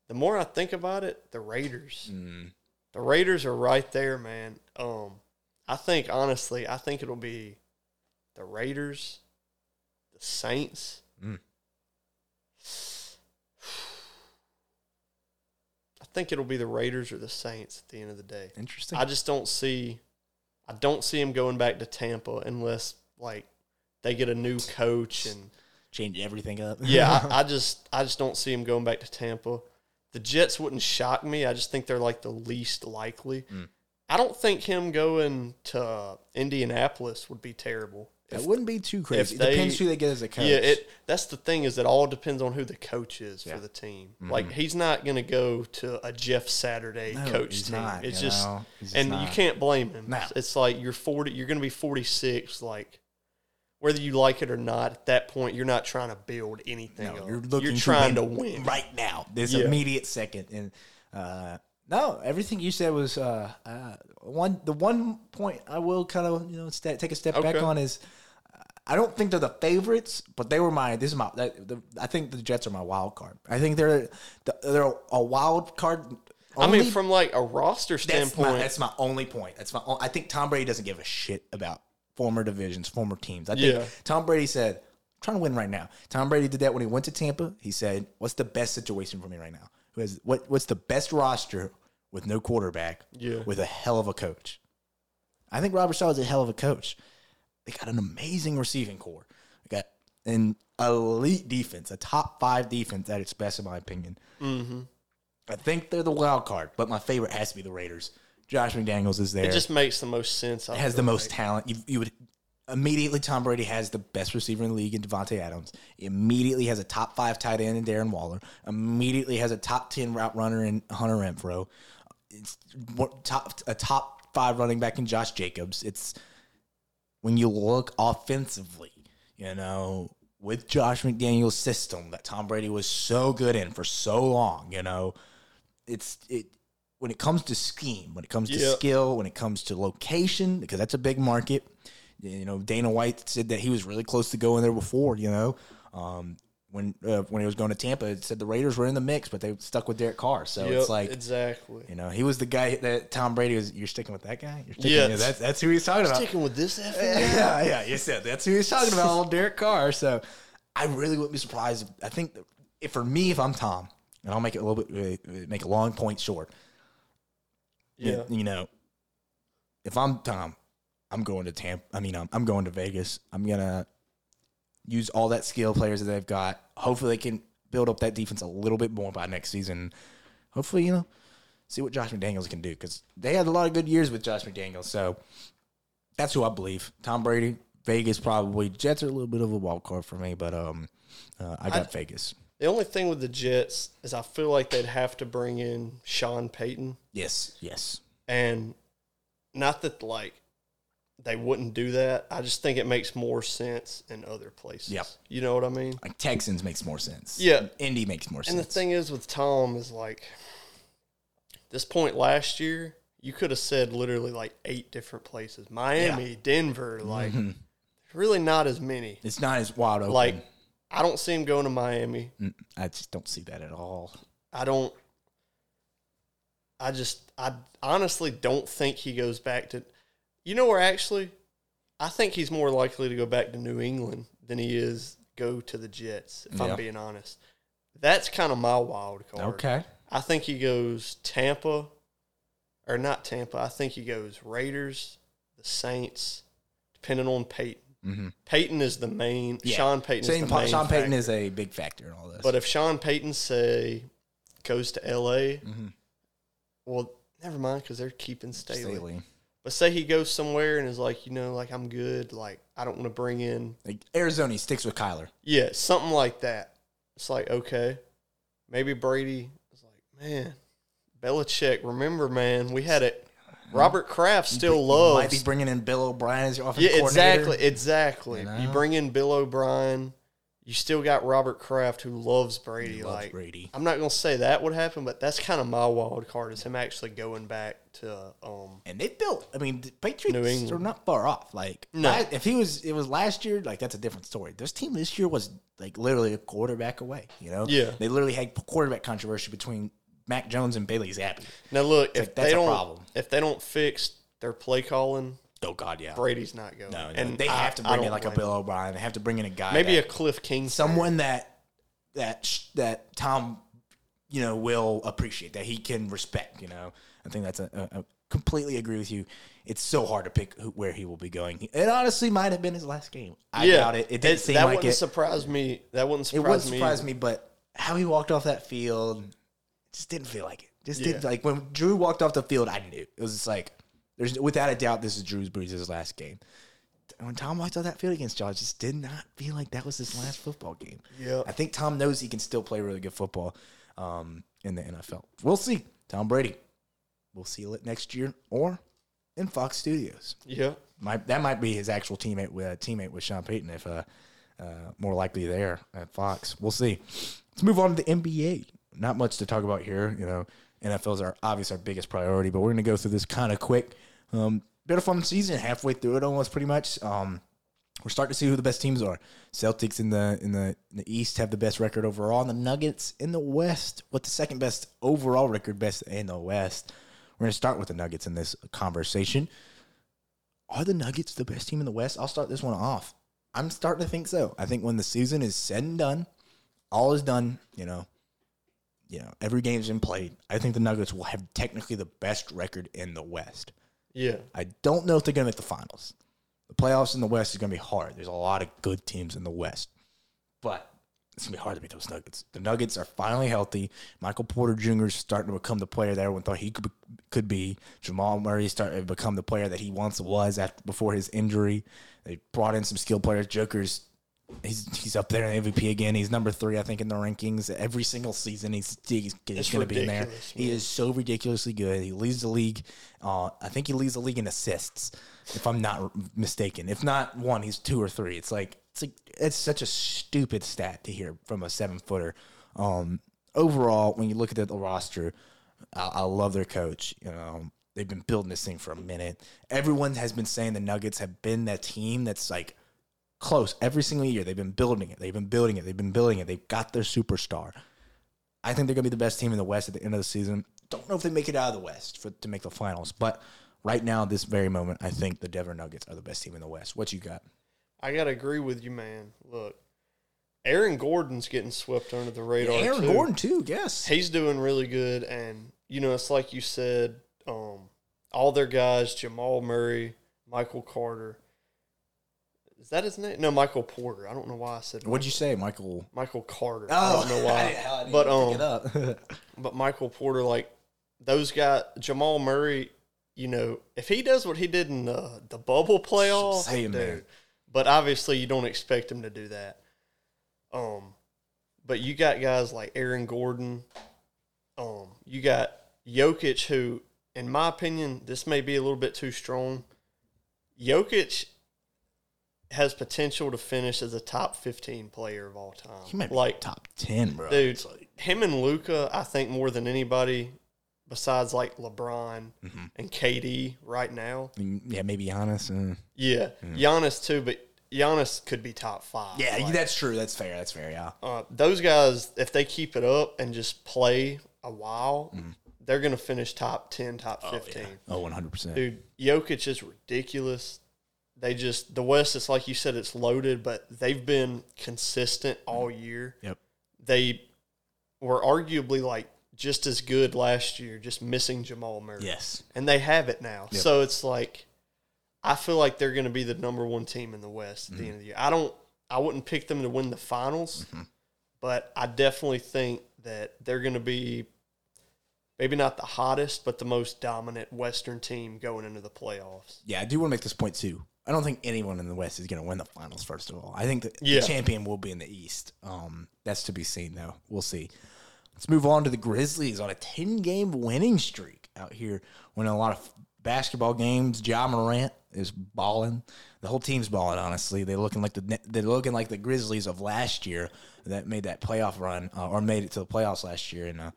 The more I think about it, the Raiders. Mm. The Raiders are right there, man. Um, I think honestly, I think it'll be the Raiders, the Saints. Mm. [SIGHS] I think it'll be the Raiders or the Saints at the end of the day. Interesting. I just don't see I don't see him going back to Tampa unless like they get a new coach and Change everything up. yeah, I, [LAUGHS] I just I just don't see him going back to Tampa. The Jets wouldn't shock me. I just think they're like the least likely. Mm. I don't think him going to Indianapolis would be terrible. that If- wouldn't be too crazy. It they- depends who they get as a coach. yeah, it that's the thing is it all depends on who the coach is Yeah. for the team. Like he's not going to go to a Jeff Saturday No, coach team. not, it's just just and you can't blame him. No. It's like you're 40 you're going to be 46 like whether you like it or not at that point you're not trying to build anything No, you're looking trying to win win. right now. This Yeah. immediate second. And uh, no, everything you said was uh, uh, one. The one point I will kind of you know sta take a step back on is uh, I don't think they're the favorites, but they were my. This is my. The, I think the Jets are my wild card. I think they're they're a wild card. I mean from like a roster that's my, standpoint that's my only point. That's my. I think Tom Brady doesn't give a shit about former divisions, former teams. I think Yeah. Tom Brady said, "I'm trying to win right now." Tom Brady did that when he went to Tampa. He said, "What's the best situation for me right now? Who has what? What's the best roster with no quarterback? Yeah. with a hell of a coach." I think Robert Saleh is a hell of a coach. They got an amazing receiving core. They got an elite defense, a top five defense at its best, in my opinion. Mm-hmm. I think they're the wild card, but my favorite has to be the Raiders. Josh McDaniels is there. it just makes the most sense. I has the most like. talent. You, you would immediately Tom Brady has the best receiver in the league in Davante Adams. Immediately has a top five tight end in Darren Waller. Immediately has a top ten route runner in Hunter Renfrow. It's top a top five running back in Josh Jacobs. It's when you look offensively, you know, with Josh McDaniel's system that Tom Brady was so good in for so long, you know, it's it when it comes to scheme, when it comes to Yeah. skill, when it comes to location, because that's a big market. You know, Dana White said that he was really close to going there before. You know, um, when uh, when he was going to Tampa, it said the Raiders were in the mix, but they stuck with Derek Carr. So Yep, it's like exactly. you know, he was the guy that Tom Brady was. You're sticking with that guy. You're sticking, Yeah. yeah, that's that's who he's talking about. Sticking with this F- guy? Yeah, yeah, you said that's who he's talking about, old Derek Carr. So I really wouldn't be surprised. If, I think if for me, if I'm Tom, and I'll make it a little bit, uh, make a long point short. Yeah. you know, if I'm Tom, I'm going to Tampa. I mean, I'm, I'm going to Vegas. I'm gonna use all that skill players that they've got. Hopefully, they can build up that defense a little bit more by next season. Hopefully, you know, see what Josh McDaniels can do because they had a lot of good years with Josh McDaniels. So that's who I believe. Tom Brady, Vegas, probably. Jets are a little bit of a wild card for me, but um, uh, I got Vegas. The only thing with the Jets is I feel like they'd have to bring in Sean Payton. Yes, yes. And not that like they wouldn't do that. I just think it makes more sense in other places. Yep. You know what I mean? Like Texans makes more sense. Yeah. Indy makes more sense. And the thing is with Tom is like this point last year, you could have said literally like eight different places. Miami, Denver, like Mm-hmm. really not as many. it's not as wide open. Like I don't see him going to Miami. Mm, I just don't see that at all. I don't I just I honestly don't think he goes back to. You know where actually, I think he's more likely to go back to New England than he is go to the Jets. If Yeah. I'm being honest, that's kind of my wild card. Okay. I think he goes Tampa, or not Tampa. I think he goes Raiders, the Saints, depending on Peyton. Mm-hmm. Peyton is the main. Yeah. Sean Payton is the Pa- main. Sean Payton factor. is a big factor in all this. But if Sean Payton say goes to L.A., Mhm. well, never mind because they're keeping Staley. Staley. But say he goes somewhere and is like, you know, like I'm good. Like I don't want to bring in, Like Arizona, he sticks with Kyler. yeah, something like that. It's like okay, maybe Brady is like, man, Belichick. Remember, man, we had it. Robert Kraft still loves. Might be bringing in Bill O'Brien as your offensive yeah, coordinator. exactly, exactly. You You, bring in Bill O'Brien. You still got Robert Kraft who loves Brady. He like Brady. I'm not gonna say that would happen, but that's kind of my wild card is him actually going back to um And they built. I mean, the Patriots are not far off. Like, No. la- if he was, it was last year. Like, that's a different story. This team this year was like literally a quarterback away. You know, Yeah. They literally had quarterback controversy between Mac Jones and Bailey Zappe. Now look, if like, that's they a don't problem. if they don't fix their play calling, Oh God, yeah. Brady's not going. No, no, and they I- have to bring in like a Bill. O'Brien. They have to bring in a guy, maybe that- a Cliff King, someone that that that Tom, you know, will appreciate that he can respect. You know, I think that's a, a, a completely agree with you. It's so hard to pick who, where he will be going. It honestly might have been his last game. I yeah, doubt it. It didn't seem that like wouldn't it. surprise me. That wouldn't surprise me. it wouldn't me. surprise either. me, but how he walked off that field just didn't feel like it. Just didn't like when Drew walked off the field. I knew it was just like there's without a doubt this is Drew's Brees' last game. When Tom walked off that field against Jaws, just did not feel like that was his last football game. Yeah. I think Tom knows he can still play really good football um, in the NFL. We'll see. Tom Brady. We'll see it next year or in Fox Studios. Yeah, Might that might be his actual teammate with uh, teammate with Sean Payton if uh, uh, more likely there at Fox. We'll see. Let's move on to the NBA. Not much to talk about here. You know, NFL's our obviously our biggest priority, but we're gonna go through this kind of quick. Um, been a fun season, halfway through it almost pretty much. Um, we're starting to see who the best teams are. Celtics in the in the in the East have the best record overall, and the Nuggets in the West with the second best overall record, best in the West. We're gonna start with the Nuggets in this conversation. Are the Nuggets the best team in the West? I'll start this one off. I'm starting to think so. I think when the season is said and done, all is done. You know, you know, every game's been played. I think the Nuggets will have technically the best record in the West. yeah, I don't know if they're going to make the finals. The playoffs in the West is going to be hard. There's a lot of good teams in the West, but it's going to be hard to beat those Nuggets. The Nuggets are finally healthy. Michael Porter Jr. is starting to become the player that everyone thought he could be, could be. Jamal Murray is starting to become the player that he once was after, before his injury. They brought in some skilled players. Joker's he's he's up there in MVP again. He's number three, I think, in the rankings. Every single season, he's he's, he's going to be in there. ridiculous, He is so ridiculously good. He leads the league. Uh, I think he leads the league in assists, if I'm not mistaken. If not one, he's two or three. It's like it's like it's such a stupid stat to hear from a seven footer. Um, overall, when you look at the roster, I, I love their coach. You know, they've been building this thing for a minute. Everyone has been saying the Nuggets have been that team that's like close every single year. They've been building it. They've been building it. They've been building it. They've got their superstar. I think they're going to be the best team in the West at the end of the season. Don't know if they make it out of the West for to make the finals, but right now, this very moment, I think the Denver Nuggets are the best team in the West. What you got? I gotta agree with you, man. Look, Aaron Gordon's getting swept under the radar. too. Aaron Gordon too. Yes. he's doing really good and you know it's like you said um all their guys jamal murray michael carter is that his name no michael porter i don't know why i said What'd you say, Michael? michael carter i don't know [LAUGHS] why but um [LAUGHS] but michael porter like those guys jamal murray you know if he does what he did in the the bubble playoffs Say it, man. but obviously you don't expect him to do that um but you got guys like Aaron Gordon. Um, you got Jokic, who, in my opinion, this may be a little bit too strong. Jokic has potential to finish as a top fifteen player of all time. he might be like, top ten, bro. dude, like- him and Luka, I think more than anybody, besides like LeBron Mm-hmm. and KD right now. Yeah, maybe Giannis. Uh, Yeah, Giannis too, but Giannis could be top five. yeah, Like, that's true. That's fair. That's fair. Yeah. uh, those guys, if they keep it up and just play a while, they're going to finish top 10, top 15. Oh, 100 percent. Dude, Jokic is ridiculous. They just the West. It's like you said, it's loaded, but they've been consistent all year. Yep. They were arguably like just as good last year, just missing Jamal Murray. Yes. and they have it now. Yep. So it's like I feel like they're going to be the number one team in the West at the mm-hmm. end of the year. I don't. I wouldn't pick them to win the finals, mm-hmm. but I definitely think that they're going to be maybe not the hottest, but the most dominant Western team going into the playoffs. Yeah, I do want to make this point too. I don't think anyone in the West is going to win the finals. First of all, I think that Yeah. the champion will be in the East. Um, that's to be seen, though. We'll see. Let's move on to the Grizzlies on a ten-game winning streak out here, winning a lot of basketball games. Ja Morant is balling. The whole team's balling. Honestly, they're looking like the they're looking like the Grizzlies of last year that made that playoff run uh, or made it to the playoffs last year and uh,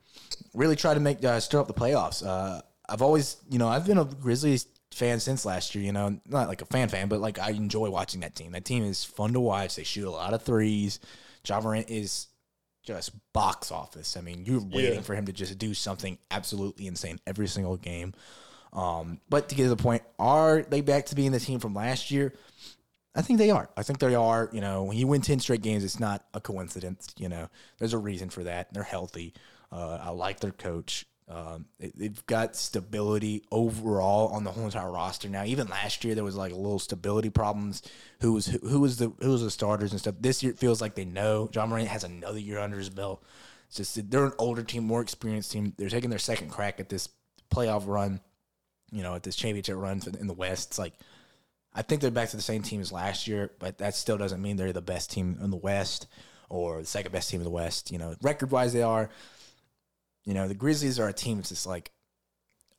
really tried to make uh, stir up the playoffs. Uh, I've always, you know, I've been a Grizzlies fan since last year. You know, not like a fan fan, but like I enjoy watching that team. That team is fun to watch. They shoot a lot of threes. Morant is just box office. I mean, you're waiting Yeah. for him to just do something absolutely insane every single game. Um, but to get to the point, are they back to being the team from last year? I think they are. I think they are. You know, when you win 10 straight games, it's not a coincidence. You know, there's a reason for that. They're healthy. Uh, I like their coach. Um, they, they've got stability overall on the whole entire roster now. Even last year, there was like a little stability problems. Who was who, who was the who was the starters and stuff. This year, it feels like they know. Ja Morant has another year under his belt. It's just they're an older team, more experienced team. They're taking their second crack at this playoff run. You know, at this championship run in the West. It's like I think they're back to the same team as last year, but that still doesn't mean they're the best team in the West or the second best team in the West. You know, record wise, they are. You know, the Grizzlies are a team that's just like,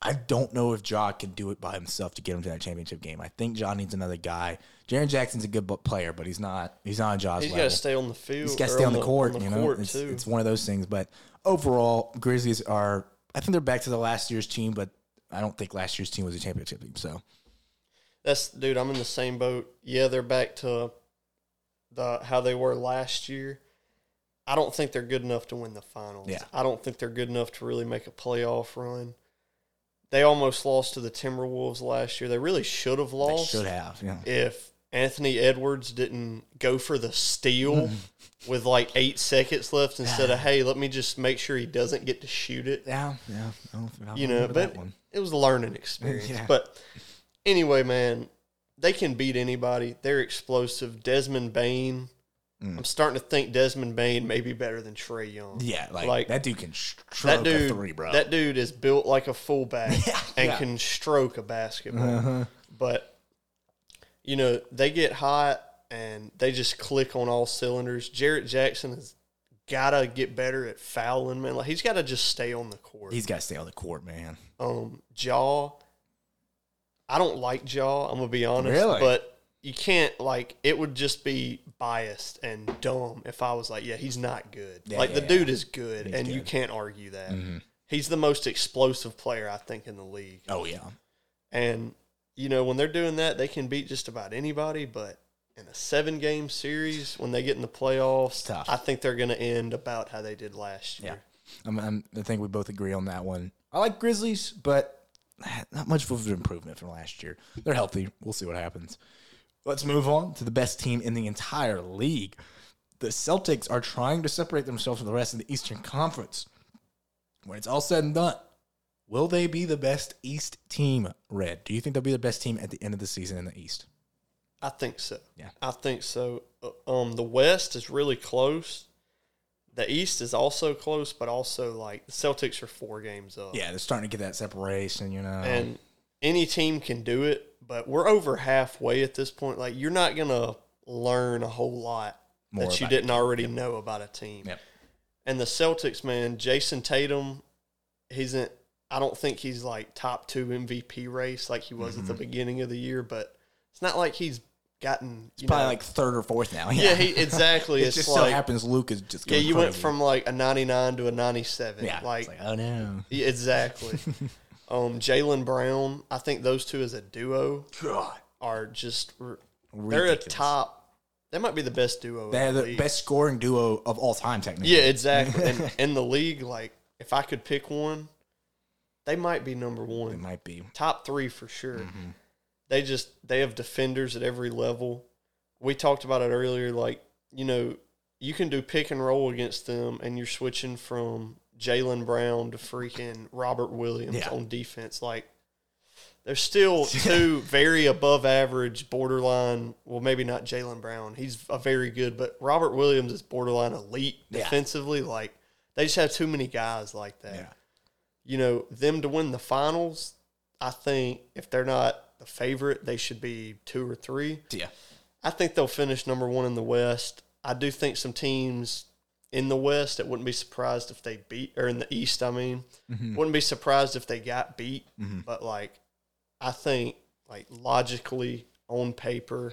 I don't know if Ja can do it by himself to get him to that championship game. I think Ja needs another guy. Jaren Jackson's a good player, but he's not. He's not on Ja's He's got to stay on the field. He's got to stay on the court. on the you know, court, it's, it's one of those things. But overall, Grizzlies are. I think they're back to the last year's team, but I don't think last year's team was a championship team. So That's dude. I'm in the same boat. Yeah, they're back to the how they were last year. I don't think they're good enough to win the finals. Yeah. I don't think they're good enough to really make a playoff run. They almost lost to the Timberwolves last year. They really should have they lost should have. Yeah. if Anthony Edwards didn't go for the steal [LAUGHS] with like eight seconds left instead of hey, let me just make sure he doesn't get to shoot it. Yeah, yeah. I don't, I you know, but it was a learning experience. Yeah. But anyway, man, they can beat anybody. They're explosive. Desmond Bane. Mm. I'm starting to think Desmond Bane may be better than Trae Young. Yeah, like, like, that dude can stroke that dude, a three, bro. that dude is built like a fullback [LAUGHS] Yeah, and yeah. can stroke a basketball. Uh-huh. But you know, they get hot and they just click on all cylinders. Jarrett Jackson has gotta get better at fouling, man. Like he's gotta just stay on the court. He's got to stay on the court, man. um Ja i don't like Ja i'm gonna be honest Really? but you can't like it would just be biased and dumb if i was like yeah he's not good Yeah, like the yeah, dude yeah. is good He's and you good. Mm-hmm. can't argue that he's the most explosive player i think in the league Oh yeah, and you know when they're doing that they can beat just about anybody but in a seven game series when they get in the playoffs tough. i think they're gonna end about how they did last year I'm, I'm, I think we both agree on that one. I like Grizzlies, but [SIGHS] not much of an improvement from last year. They're healthy. We'll see what happens. Let's move on to the best team in the entire league. The Celtics are trying to separate themselves from the rest of the Eastern Conference. When it's all said and done, will they be the best East team? Red, do you think they'll be the best team at the end of the season in the East? I think so. Yeah. I think so. Uh, Um, the West is really close. The East is also close, but also like the Celtics are four games up. Yeah, they're starting to get that separation. You know, And any team can do it, but we're over halfway at this point. Like you're not gonna learn a whole lot More that you didn't already know about a team. Yep. And the Celtics, man, Jayson Tatum, he's in. I don't think he's like top two MVP race like he was at the mm-hmm. beginning of the year, but it's not like he's gotten. You probably like third or fourth now. yeah, he [LAUGHS] exactly. it it's just like so happens Luke is just yeah, you went from like a 99 to a 97. yeah, like, it's like oh no, yeah, exactly. [LAUGHS] um, Jaylen Brown, I think those two as a duo God, are just r- they're a top. They might be the best duo. they're the the best scoring duo of all time, technically. Yeah, exactly. and [LAUGHS] in the league, like if I could pick one, they might be number one. They might be. top three for sure. Mm-hmm. They just they have defenders at every level. We talked about it earlier. Like you know, you can do pick and roll against them, and you're switching from Jaylen Brown to freaking Robert Williams Yeah. on defense. Like there's still [LAUGHS] two very above average, borderline. Well, maybe not Jaylen Brown. He's a very good, but Robert Williams is borderline elite Yeah. defensively. Like they just have too many guys like that Yeah. you know, them to win the finals, I think if they're not the favorite, they should be two or three. Yeah. I think they'll finish number one in the West. I do think some teams in the West It wouldn't be surprised if they beat, or in the East, I mean, mm-hmm. wouldn't be surprised if they got beat. Mm-hmm. But like, I think like logically on paper,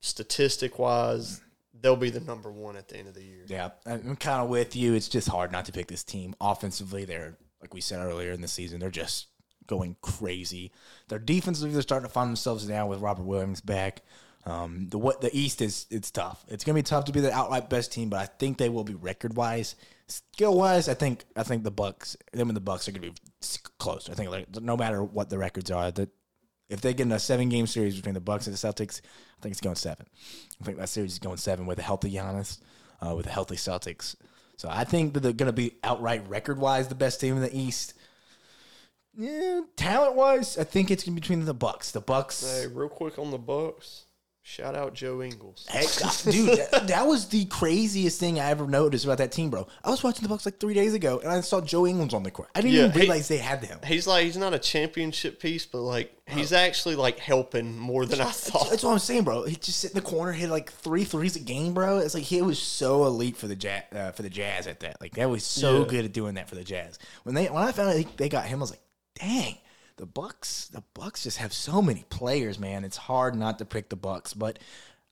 statistic wise, they'll be the number one at the end of the year. Yeah, I'm kind of with you. It's just hard not to pick this team. Offensively, they're like we said earlier in the season, they're just going crazy. Their defensively, they're starting to find themselves now with Robert Williams back. Um, the what the East is it's tough. It's gonna be tough to be the outright best team, but I think they will be record wise, skill wise. I think I think the Bucks, them and the Bucks are gonna be close. I think like no matter what the records are, that if they get in a seven game series between the Bucks and the Celtics, I think it's going seven. I think that series is going seven with a healthy Giannis, uh, with a healthy Celtics. So I think that they're going to be outright record wise the best team in the East. Yeah, talent wise, I think it's going between the Bucks. The Bucks. Hey, real quick on the Bucks, shout out Joe Ingles. Heck, dude, that, that was the craziest thing I ever noticed about that team, bro. I was watching the Bucks like three days ago, and I saw Joe Ingles on the court. I didn't Yeah, even he- realize they had him. he's like he's not a championship piece, but like he's actually like helping more than I thought. That's what I'm saying, bro. He just sit in the corner, hit like three threes a game, bro. It's like he was so elite for the jazz, uh, for the Jazz at that. Like that was so Yeah. good at doing that for the Jazz. When they when I found out they got him, I was like, dang, the Bucks, the Bucks just have so many players, man. It's hard not to pick the Bucks, but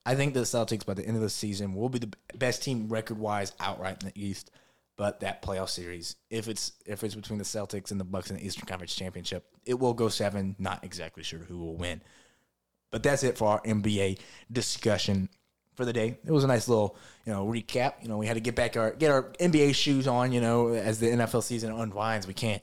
I think the Celtics by the end of the season will be the best team record wise outright in the East. But that playoff series, if it's if it's between the Celtics and the Bucks in the Eastern Conference Championship, it will go seven. Not exactly sure who will win. But that's it for our NBA discussion for the day. It was a nice little, you know, recap. You know, we had to get back our get our NBA shoes on. You know, as the NFL season unwinds, we can't.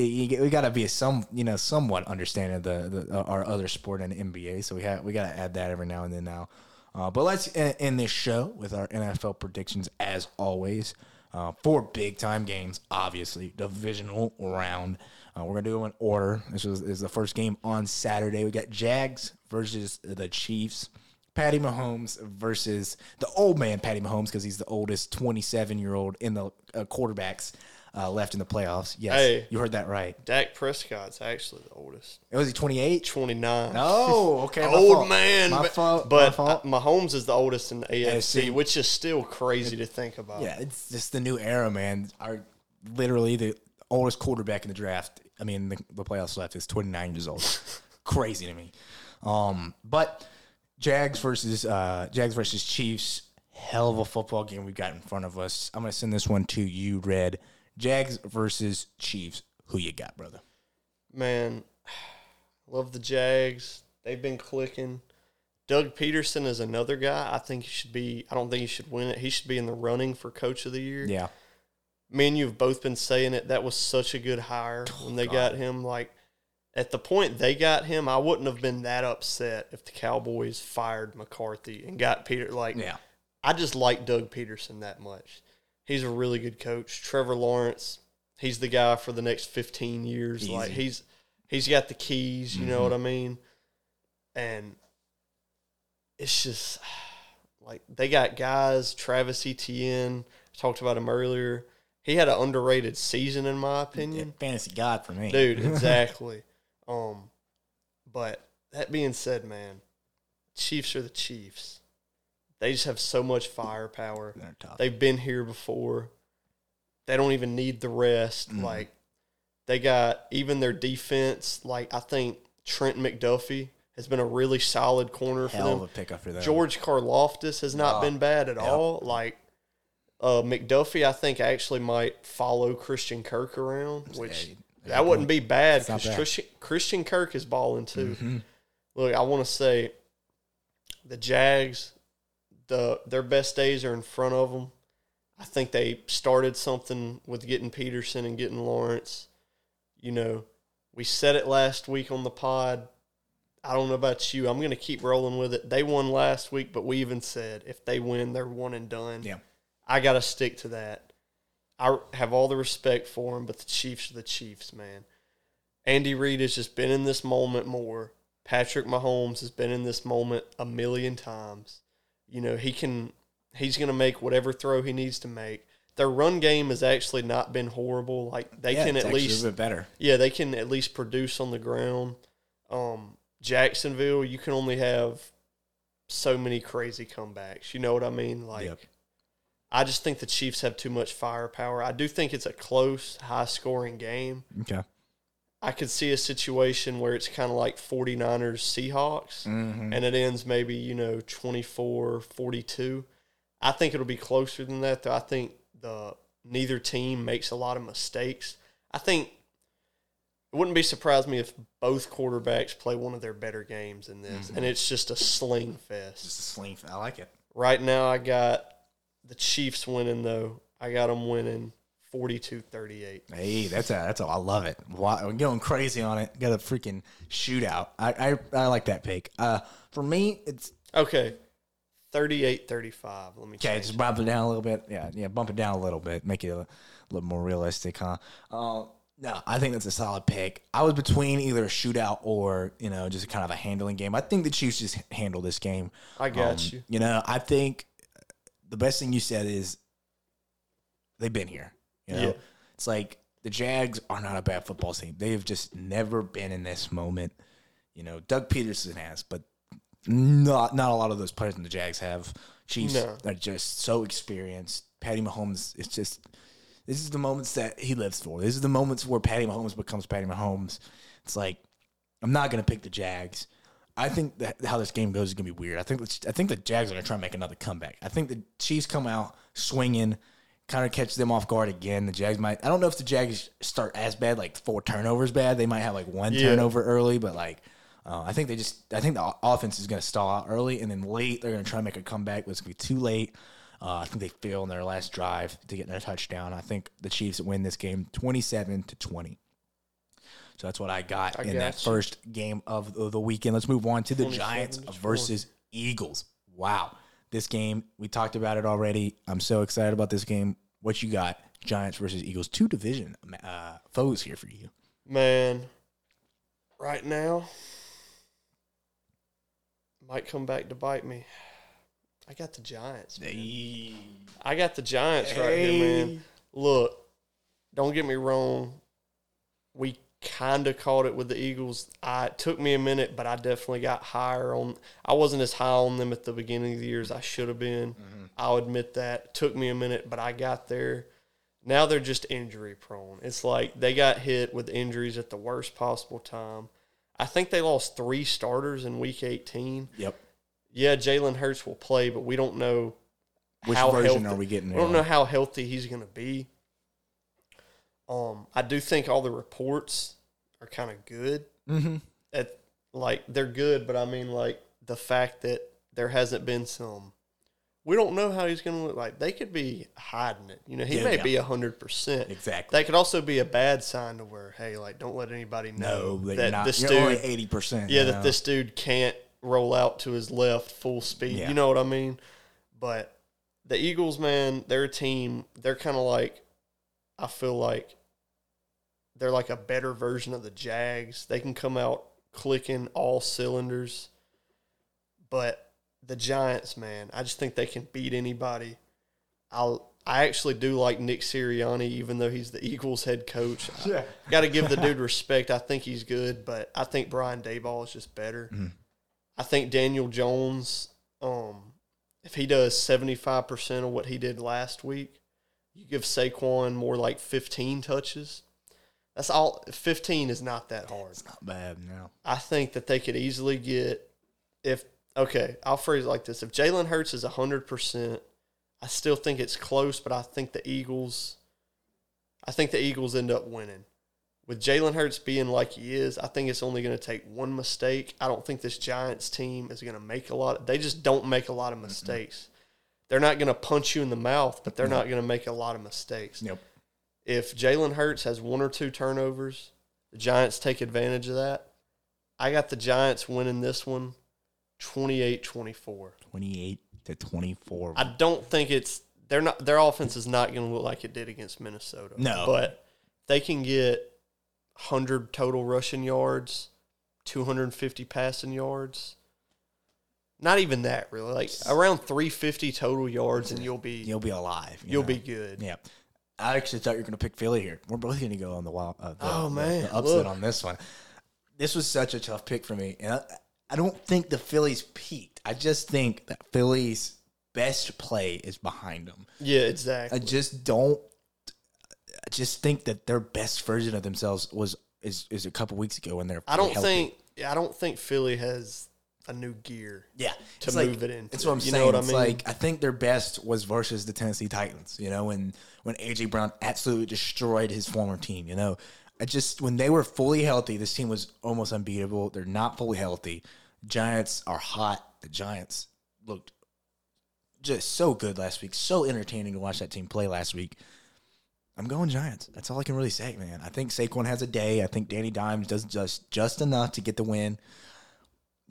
You- We got to be some, you know, somewhat understanding of the, the our other sport in NBA. So we have we got to add that every now and then now. Uh, but let's end this show with our NFL predictions as always. Uh, four big time games, obviously divisional round. Uh, we're gonna do in order. This was is the first game on Saturday. We got Jags versus the Chiefs. Patty Mahomes versus the old man Patty Mahomes because he's the oldest 27 year old in the uh, quarterbacks uh, left in the playoffs. Yes, Hey. you heard that right. Dak Prescott's actually the oldest, Was he 28? twenty nine. Oh, [LAUGHS] okay. Old fault. man, My but, fault. but my fault. uh, Mahomes is the oldest in the AFC, AFC. which is still crazy to think about. Yeah, it's just the new era, man. Our literally the oldest quarterback in the draft. I mean, the, the playoffs left is 29 years old. [LAUGHS] Crazy to me. Um, but Jags versus uh, Jags versus Chiefs. Hell of a football game we got in front of us. I'm gonna send this one to you, Red. Jags versus Chiefs. Who you got, brother? Man, [SIGHS] love the Jags. They've been clicking. Doug Pederson is another guy. I think he should be. I don't think he should win it. He should be in the running for Coach of the Year. Yeah, me and you have both been saying it. That was such a good hire oh, when they got him. Like at the point they got him, I wouldn't have been that upset if the Cowboys fired McCarthy and got Peter. Like, yeah. I just like Doug Pederson that much. He's a really good coach. Trevor Lawrence, he's the guy for the next fifteen years. Like he's he's got the keys. You know what I mean? And it's just [SIGHS] like they got guys. Travis Etienne talked about him earlier. He had an underrated season, in my opinion Fantasy God for me, dude [LAUGHS] exactly um but that being said man chiefs are the chiefs they just have so much firepower They're tough. they've been here before they don't even need the rest like they got even their defense like i think trent mcduffie has been a really solid corner for them of a pickup for them. George Karlaftis has not Oh, been bad at yeah. all. Like uh, McDuffie, I think actually might follow Christian Kirk around, which Yeah, that wouldn't be bad because. Christian, Christian Kirk is balling too. Mhm. Look, I want to say the Jags, the their best days are in front of them. I think they started something with getting Pederson and getting Lawrence. You know, we said it last week on the pod. I don't know about you. I'm going to keep rolling with it. They won last week, but we even said if they win, they're one and done. Yeah. I got to stick to that. I have all the respect for them, but the Chiefs are the Chiefs, man. Andy Reid has just been in this moment more. Patrick Mahomes has been in this moment a million times. You know, he can he's going to make whatever throw he needs to make. Their run game has actually not been horrible. Like they Yeah, can at least a bit better. yeah, they can at least produce on the ground. Um, Jacksonville, you can only have so many crazy comebacks. You know what I mean? Like, Yep. I just think the Chiefs have too much firepower. I do think it's a close, high scoring game. Okay. I could see a situation where it's kind of like 49ers Seahawks Mm-hmm. and it ends maybe, you know, 24 42. I think it'll be closer than that, though. I think the neither team makes a lot of mistakes. I think it wouldn't be surprised me if both quarterbacks play one of their better games in this, and it's just a sling fest. Just a sling. Fest. I like it. Right now, I got the Chiefs winning, though. I got them winning 42 38. Hey, that's a that's a I love it. Wow, we're going crazy on it. Got a freaking shootout. I I, I like that pick. Uh, for me, it's Okay. 38 35. Let me okay. Just bump it down a little bit. Yeah, yeah, bump it down a little bit. Make it a, little more realistic, huh? Uh, no, I think that's a solid pick. I was between either a shootout or you know just kind of a handling game. I think the Chiefs just handle this game. I got Um, you. You know, I think the best thing you said is they've been here. You know, Yeah. it's like the Jags are not a bad football team. They have just never been in this moment. You know, Doug Pederson has, but not not a lot of those players in the Jags have. Chiefs No. are just so experienced. Patty Mahomes, it's just this is the moments that he lives for. This is the moments where Patty Mahomes becomes Patty Mahomes. It's like I'm not gonna pick the Jags. I think that how this game goes is gonna be weird. I think I think the Jags are gonna try and make another comeback. I think the Chiefs come out swinging, kind of catch them off guard again. The Jags might. I don't know if the Jags start as bad, like four turnovers bad. They might have like one Yeah. turnover early, but like. Uh, I think they just. I think the offense is going to stall out early, and then late they're going to try and make a comeback. But it's going to be too late. Uh, I think they fail in their last drive to get their touchdown. I think the Chiefs win this game, twenty-seven to twenty. So that's what I got I in that you. first game of the the weekend. Let's move on to the Giants versus Eagles. Wow, this game we talked about it already. I'm so excited about this game. What you got? Giants versus Eagles, two division uh, foes here for you. Man, right now might come back to bite me. I got the Giants. Man. I got the Giants right here, man. Look, don't get me wrong. We kind of caught it with the Eagles. I it took me a minute, but I definitely got higher on. I wasn't as high on them at the beginning of the year as I should have been. Mm-hmm. I'll admit that. It took me a minute, but I got there. Now they're just injury prone. It's like they got hit with injuries at the worst possible time. I think they lost three starters in week 18. Yep. Yeah, Jalen Hurts will play, but we don't know Which version healthy- are we getting? There don't know how healthy he's going to be. Um, I do think all the reports are kind of good. Mhm. At like they're good, but I mean like the fact that there hasn't been some. We don't know how he's going to look like. They could be hiding it. You know, he Yeah, may yeah. be hundred percent. Exactly. That could also be a bad sign to where, hey, like, don't let anybody know No, that, not. this dude, only eighty percent. yeah, that this dude can't roll out to his left full speed. Yeah. You know what I mean? But the Eagles, man, their team, they're kind of like, I feel like they're like a better version of the Jags. They can come out clicking all cylinders. But the Giants, man, I just think they can beat anybody. I'll. I actually do like Nick Sirianni, even though he's the [LAUGHS] Eagles head coach. Yeah. Got to give the dude [LAUGHS] respect. I think he's good, but I think Brian Daboll is just better. I think Daniel Jones, um, if he does seventy five percent of what he did last week, you give Saquon more like fifteen touches. That's all. Fifteen is not that hard. It's not bad. No. I think that they could easily get if okay, I'll phrase it like this. If Jalen Hurts is hundred percent, I still think it's close, but I think the Eagles I think the Eagles end up winning. With Jalen Hurts being like he is, I think it's only going to take one mistake. I don't think this Giants team is going to make a lot. Of, they just don't make a lot of mistakes. They're not going to punch you in the mouth, but they're not going to make a lot of mistakes Yep. If Jalen Hurts has one or two turnovers, The Giants take advantage of that. I got the Giants winning this one 28 24. 28 to 24. I don't think it's they're not their offense is not going to look like it did against Minnesota. No. but they can get 100 total rushing yards, 250 passing yards. Not even that really. Like around 350 total yards and you'll be You'll be alive. you you'll know? be good. Yeah. I actually thought you were going to pick Philly here. We're both going to go on the wild. Uh, the, Oh, man, the upset look. on this one. This was such a tough pick for me, and I, I don't think the Phillies peaked. I just think that Phillies' best play is behind them. Yeah, exactly. I just don't. I just think that their best version of themselves was is is a couple weeks ago when they're. I don't healthy. think I don't think Philly has a new gear. Yeah, to it's like- move it into. That's what I'm You saying. know what I it's like I think their best was versus the Tennessee Titans. You know, when when AJ Brown absolutely destroyed his former team. You know, I just when they were fully healthy, this team was almost unbeatable. They're not fully healthy. Giants are hot. The Giants looked just so good last week. So entertaining to watch that team play last week. I'm going Giants. That's all I can really say, man. I think Saquon has a day. I think Danny Dimes does just just enough to get the win.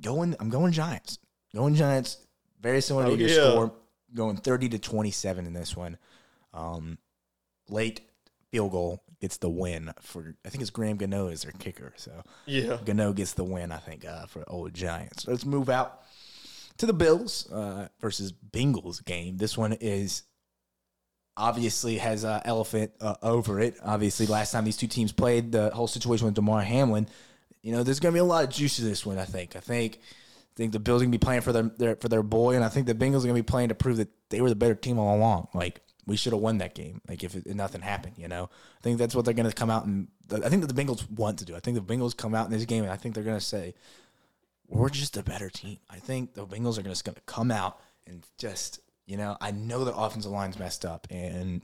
Going, I'm going Giants. Going Giants. Very similar Oh, to your yeah. score. Going 30 to 27 in this one. Um, late field goal gets the win for. I think it's Graham Gano is their kicker. So Yeah. Gano gets the win. I think uh, for old Giants. Let's move out to the Bills uh, versus Bengals game. This one is obviously has an elephant uh, over it. Obviously, last time these two teams played, the whole situation with Damar Hamlin. You know, there's going to be a lot of juice to this one. I think. I think. I think the Bills to be playing for their, their for their boy, and I think the Bengals are going to be playing to prove that they were the better team all along. Like we should have won that game. Like if, it, if nothing happened, you know. I think that's what they're going to come out and. I think that the Bengals want to do. I think the Bengals come out in this game, and I think they're going to say, we're just a better team. I think the Bengals are just going to come out and just, you know, I know the offensive line's messed up, and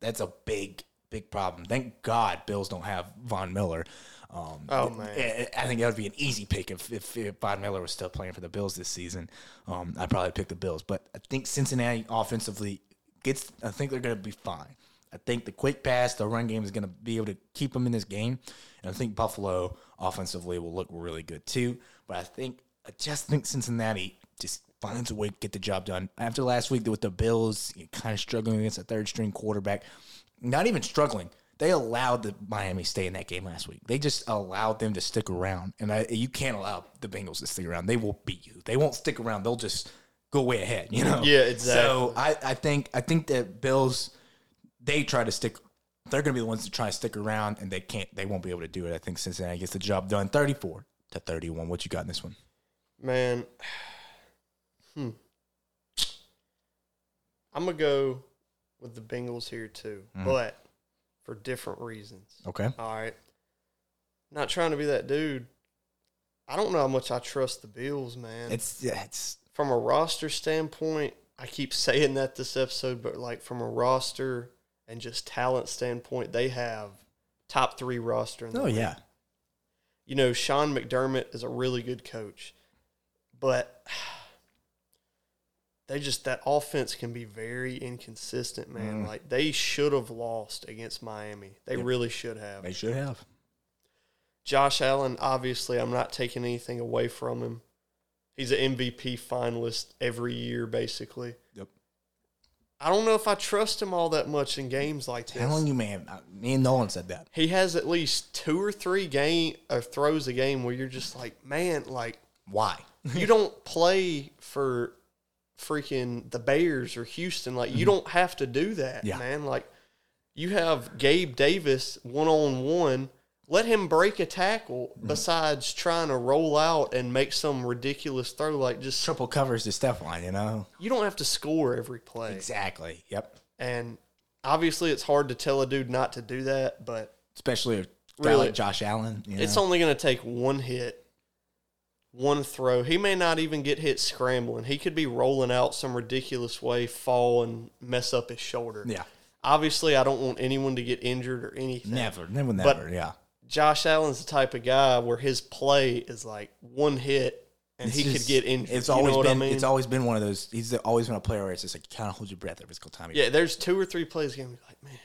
that's a big, big problem. Thank God Bills don't have Von Miller. Um, Oh, man. I think that would be an easy pick if, if, if Von Miller was still playing for the Bills this season. Um, I'd probably pick the Bills, but I think Cincinnati offensively gets. I think they're going to be fine. I think the quick pass, the run game is going to be able to keep them in this game, and I think Buffalo offensively will look really good too. But I think I just think Cincinnati just finds a way to get the job done. After last week with the Bills, kind of struggling against a third string quarterback, not even struggling. They allowed the Miami stay in that game last week. They just allowed them to stick around, and I, you can't allow the Bengals to stick around. They will beat you. They won't stick around. They'll just go way ahead. You know. Yeah, exactly. So I, I think I think that Bills they try to stick. They're going to be the ones to try to stick around, and they can't. They won't be able to do it. I think Cincinnati gets the job done, thirty-four to thirty-one. What you got in this one? Man, [SIGHS] hmm. I'm gonna go with the Bengals here too, Mm. but for different reasons. Okay. All right, not trying to be that dude. I don't know how much I trust the Bills, man. It's yeah, it's from a roster standpoint, I keep [LAUGHS] saying that this episode, but like from a roster and just talent standpoint, they have top three roster. Oh league. yeah. you know, Sean McDermott is a really good coach, but [SIGHS] they just that offense can be very inconsistent, man. Mm. Like they should have lost against Miami. They Yep. really should have. They should have. Josh Allen, obviously, I'm not taking anything away from him. He's an MVP finalist every year, basically. Yep. I don't know if I trust him all that much in games like this. Telling you, man. uh, Me and Nolan said that. he has at least two or three game or throws a game where you're just like, man, like Why? you don't play for freaking the Bears or Houston. Like you mm-hmm. don't have to do that, Yeah. man. Like you have Gabe Davis one on one. Let him break a tackle mm-hmm. besides trying to roll out and make some ridiculous throw. Like just Triple covers the to Stefon, you know. you don't have to score every play. Exactly. Yep. And obviously it's hard to tell a dude not to do that, but Especially a guy Really? like Josh Allen. You It's only going to take one hit, one throw. He may not even get hit scrambling. He could be rolling out some ridiculous way, fall, and mess up his shoulder. yeah. Obviously, I don't want anyone to get injured or anything. Never, never, never. But- yeah. Josh Allen's the type of guy where his play is like one hit and It's he just- could get injured. It's You know always what I been. mean? It's always been one of those. He's always been a player where it's just like you kind of hold your breath every single time. yeah, there's two or three plays game. Like, man,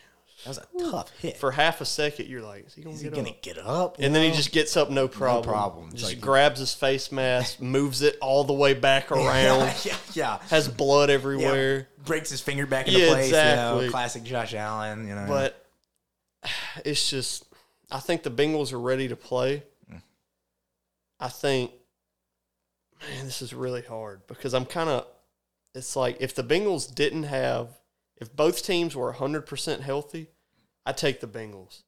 That was a tough hit. For half a second, you're like, is he gonna Is he get gonna up? get up? And then he just gets up, no problem. problem. Just like- grabs his face mask, [LAUGHS] moves it all the way back around, [LAUGHS] yeah, yeah. has blood yeah. everywhere. breaks his finger back into Yeah, place. You exactly. know, classic Josh Allen. You know, But it's just, I think the Bengals are ready to play. Mm. I think, man, this is really hard because I'm kind of, it's like if the Bengals didn't have, if both teams were 100% healthy, I take the Bengals.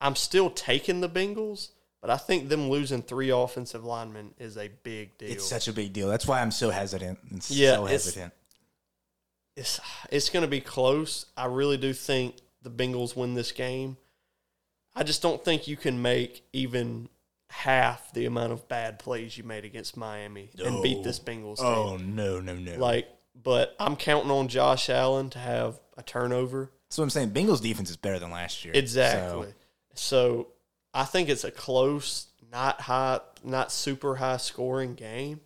I'm still taking the Bengals, but I think them losing three offensive linemen is a big deal. it's such a big deal. That's why I'm so hesitant. and Yeah, so it's- hesitant. it's it's going to be close. I really do think the Bengals win this game. I just don't think you can make even half the amount of bad plays you made against Miami and beat this Bengals oh, team. Oh no, no, no! Like, but I'm counting on Josh Allen to have a turnover. So I'm saying. Bengals defense is better than last year. Exactly. So, So I think it's a close, not high, not super high scoring game,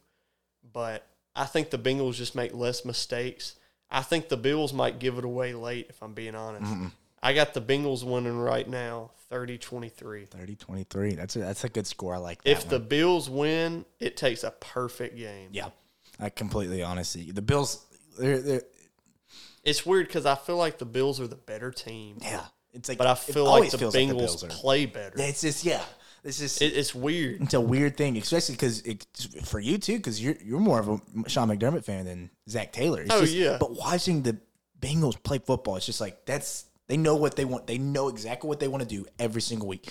but I think the Bengals just make less mistakes. I think the Bills might give it away late, if I'm being honest. Mm-hmm. I got the Bengals winning right now, 30 23. 30-23. That's a that's a good score. I like that. If the. Bills win, it takes a perfect game. yeah, I completely honestly the Bills. They're, they're It's weird because I feel like the Bills are the better team, yeah. It's like but I feel like the Bengals like the Bills are. play better. It's just yeah. It's just It, it's weird. it's a weird thing, especially because for you too, because you're you're more of a Sean McDermott fan than Zac Taylor. It's Oh, just- yeah. But watching the Bengals play football, it's just like that's they know what they want. They know exactly what they want to do every single week.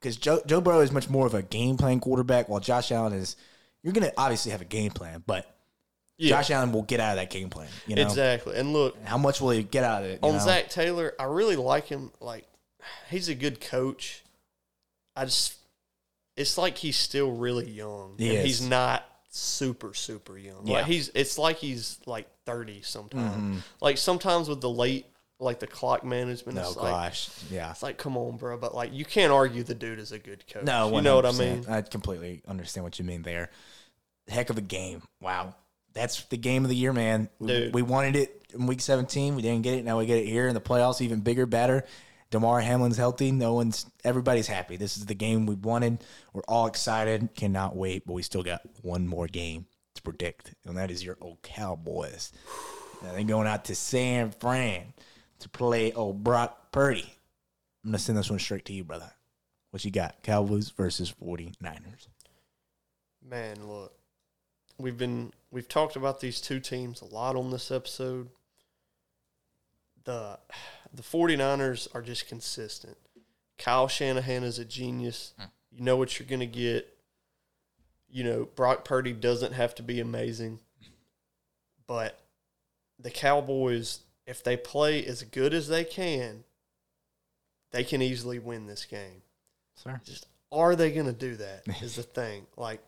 Because Joe Joe Burrow is much more of a game plan quarterback, while Josh Allen is. You're gonna obviously have a game plan, but Yeah, Josh Allen will get out of that game plan. You know, exactly. And look, how much will he get out of it? you on know? Zac Taylor, I really like him. Like, he's a good coach. I just, it's like he's still really young. He he's not super super young. Yeah. Like he's, it's like he's like thirty sometimes. Mm-hmm. Like sometimes with the late, like the clock management. No, it's like, gosh, yeah. it's like come on, bro. But like you can't argue the dude is a good coach. No, you know what I mean. I completely understand what you mean there. Heck of a game. Wow. That's the game of the year, man. We, we wanted it in week 17. We didn't get it. Now we get it here in the playoffs, even bigger, better. Damar Hamlin's healthy. No one's, everybody's happy. This is the game we wanted. We're all excited. Cannot wait, but we still got one more game to predict, and that is your old Cowboys. Now they're going out to San Fran to play old Brock Purdy. I'm going to send this one straight to you, brother. What you got? Cowboys versus 49ers. Man, look, we've been we've talked about these two teams a lot on this episode. The the 49ers are just consistent. Kyle Shanahan is a genius. Hmm. You know what you're going to get. You know, Brock Purdy doesn't have to be amazing. But the Cowboys, if they play as good as they can, they can easily win this game Sir. just are they going to do that is the [LAUGHS] thing like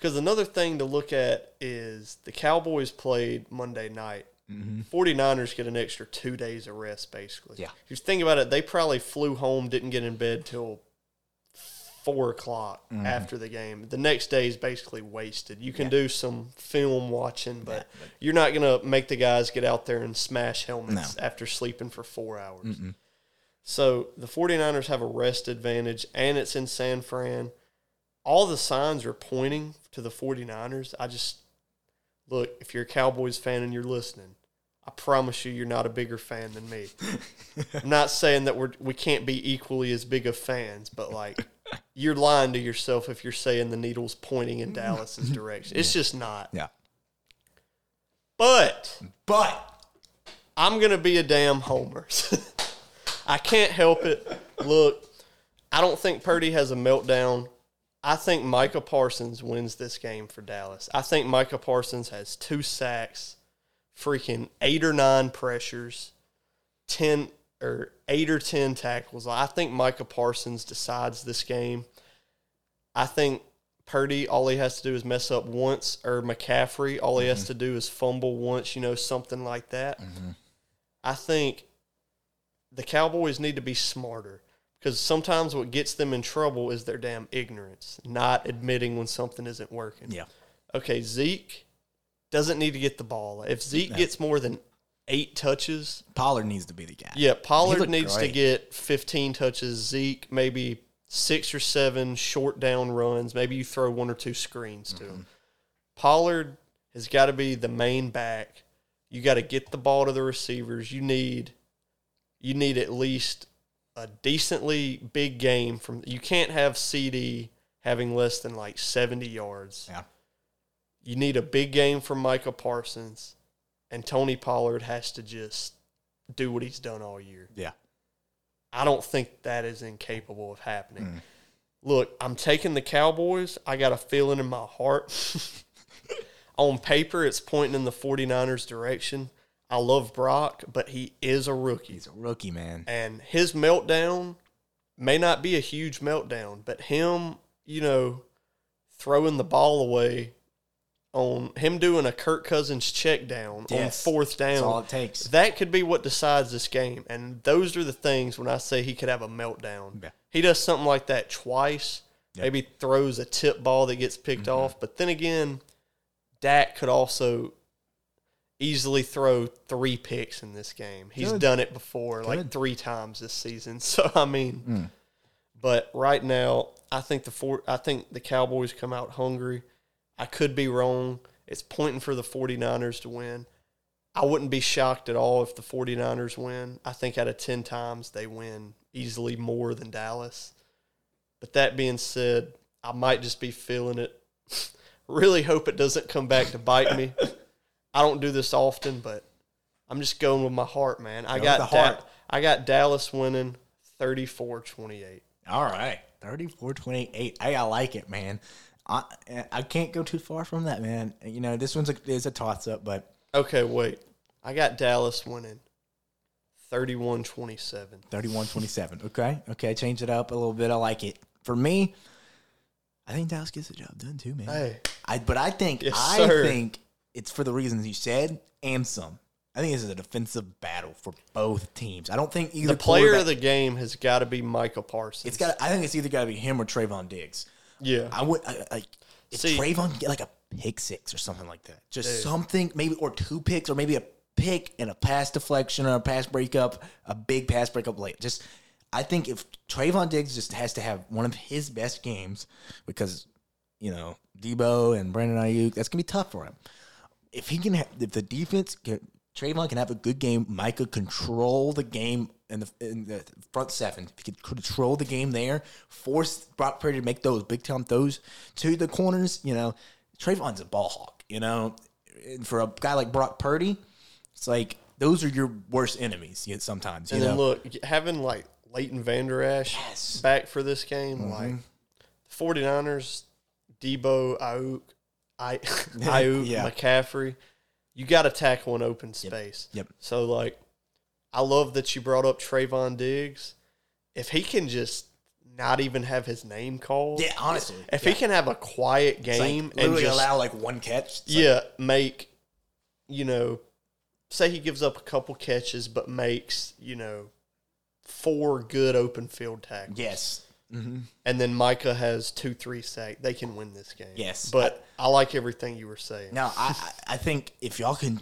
because another thing to look at is the cowboys played monday night Mm-hmm. 49ers get an extra two days of rest basically Yeah. if you think about it they probably flew home didn't get in bed till four o'clock Mm-hmm. after the game the next day is basically wasted you can do some film watching but you're not going to make the guys get out there and smash helmets after sleeping for four hours so the 49ers have a rest advantage, and it's in San Fran. All the signs are pointing to the 49ers. I just look, if you're a Cowboys fan and you're listening, I promise you, you're not a bigger fan than me. [LAUGHS] I'm not saying that we're we can't be equally as big of fans, but like you're lying to yourself if you're saying the needle's pointing in Dallas's [LAUGHS] direction. It's just not. Yeah. But But I'm gonna be a damn homer. [LAUGHS] I can't help it. Look, I don't think Purdy has a meltdown. I think Micah Parsons wins this game for Dallas. I think Micah Parsons has two sacks, freaking eight or nine pressures, ten or eight or ten tackles. I think Micah Parsons decides this game. I think Purdy, all he has to do is mess up once, or McCaffrey, all he has mm-hmm. to do is fumble once, you know, something like that. Mm-hmm. I think the Cowboys need to be smarter because sometimes what gets them in trouble is their damn ignorance, not admitting when something isn't working. yeah, Okay, Zeke doesn't need to get the ball. If Zeke gets more than eight touches. Pollard needs to be the guy. Yeah, Pollard needs to get 15 touches. Zeke, maybe six or seven short down runs. Maybe you throw one or two screens to Mm-hmm. him. Pollard has got to be the main back. You got to get the ball to the receivers. You need you need at least a decently big game from you can't have CeeDee having less than like 70 yards. Yeah. You need a big game from Micah Parsons and Tony Pollard has to just do what he's done all year. Yeah. I don't think that is incapable of happening. Mm. Look, I'm taking the Cowboys. I got a feeling in my heart. [LAUGHS] On paper, it's pointing in the 49ers' direction. I love Brock, but he is a rookie. He's a rookie, man. And his meltdown may not be a huge meltdown, but him, you know, throwing the ball away on him doing a Kirk Cousins check down Yes. on fourth down. That's all it takes. That could be what decides this game. And those are the things when I say he could have a meltdown. Yeah. He does something like that twice, Yep. maybe throws a tip ball that gets picked mm-hmm. off. But then again, Dak could also easily throw three picks in this game. He's Good. done it before, like three times this season. [LAUGHS] So I mean, Mm. but right now, I think the four, I think the Cowboys come out hungry. I could be wrong. It's pointing for the 49ers to win. I wouldn't be shocked at all if the 49ers win. I think out of 10 times they win easily more than Dallas. But that being said, I might just be feeling it. [LAUGHS] really hope it doesn't come back to bite me. [LAUGHS] I don't do this often, but I'm just going with my heart, man. I Go got the Da- heart. I got Dallas winning 34-28. All right. 34 28. Hey, I like it, man. I I can't go too far from that, man. You know, this one's a, is a toss up, but Okay, wait. I got Dallas winning 31-27. 31 27. Okay. Okay. Change it up a little bit. I like it. For me, I think Dallas gets the job done too, man. Hey, I, but I think Yes, I sir. think it's for the reasons you said and some. I think this is a defensive battle for both teams. I don't think either the player of the game has got to be Michael Parsons. It's got. I think it's either got to be him or Trevon Diggs. yeah. I would I, like if See- Trevon get like a pick six or something like that. Just Dude. something maybe or two picks or maybe a pick and a pass deflection or a pass breakup, a big pass breakup late. Just I think if Trevon Diggs just has to have one of his best games because you know Deebo and Brandon Aiyuk, that's gonna be tough for him. If he can, have, if the defense, can, Trevon can have a good game. Micah control the game in the in the front seven. If he could control the game there, force Brock Purdy to make those big time throws to the corners. You know, Trevon's a ball hawk. You know, and for a guy like Brock Purdy, it's like those are your worst enemies. Yet sometimes, you and know. then look, having like Leighton Vander Esch Yes. Mm-hmm. back for this game, like the 49ers, Deebo, Aiyuk, I, [LAUGHS] [LAUGHS] Aiyuk, Yeah. McCaffrey, you got to tackle an open space. Yep. So, like, I love that you brought up Trevon Diggs. If he can just not even have his name called, yeah, honestly, if yeah. he can have a quiet It's like game and just allow like one catch. It's like, yeah, make you know, say he gives up a couple catches, but makes you know four good open field tackles. yes, hmm and then Micah has two, three sack. They can win this game. Yes. but I, like everything you were saying. Now, I, I I think if y'all can,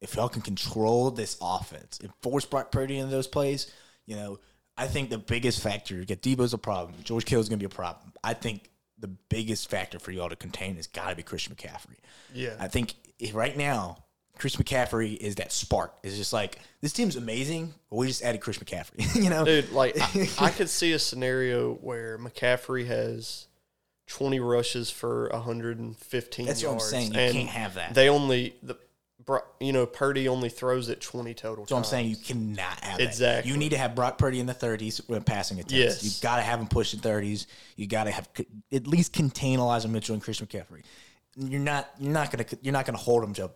if y'all can control this offense and force Brock Purdy into those plays, you know, I think the biggest factor. Get Deebo's a problem. George Kittle's going to be a problem. I think the biggest factor for y'all to contain has got to be Christian McCaffrey. Yeah, I think right now. Chris McCaffrey is that spark. It's just like this team's amazing, but we just added Chris McCaffrey. [LAUGHS] you know, dude. Like I, [LAUGHS] I could see a scenario where McCaffrey has twenty rushes for hundred and fifteen. That's what I'm saying. You can't have that. They only the. You know, Purdy only throws it twenty total. So I'm saying you cannot have that. Exactly. You need to have Brock Purdy in the 30s when passing attempts. Yes. You got to have him pushing 30s. You got to have at least contain Elijah Mitchell and Chris McCaffrey. You're not you're not gonna you're not gonna hold him to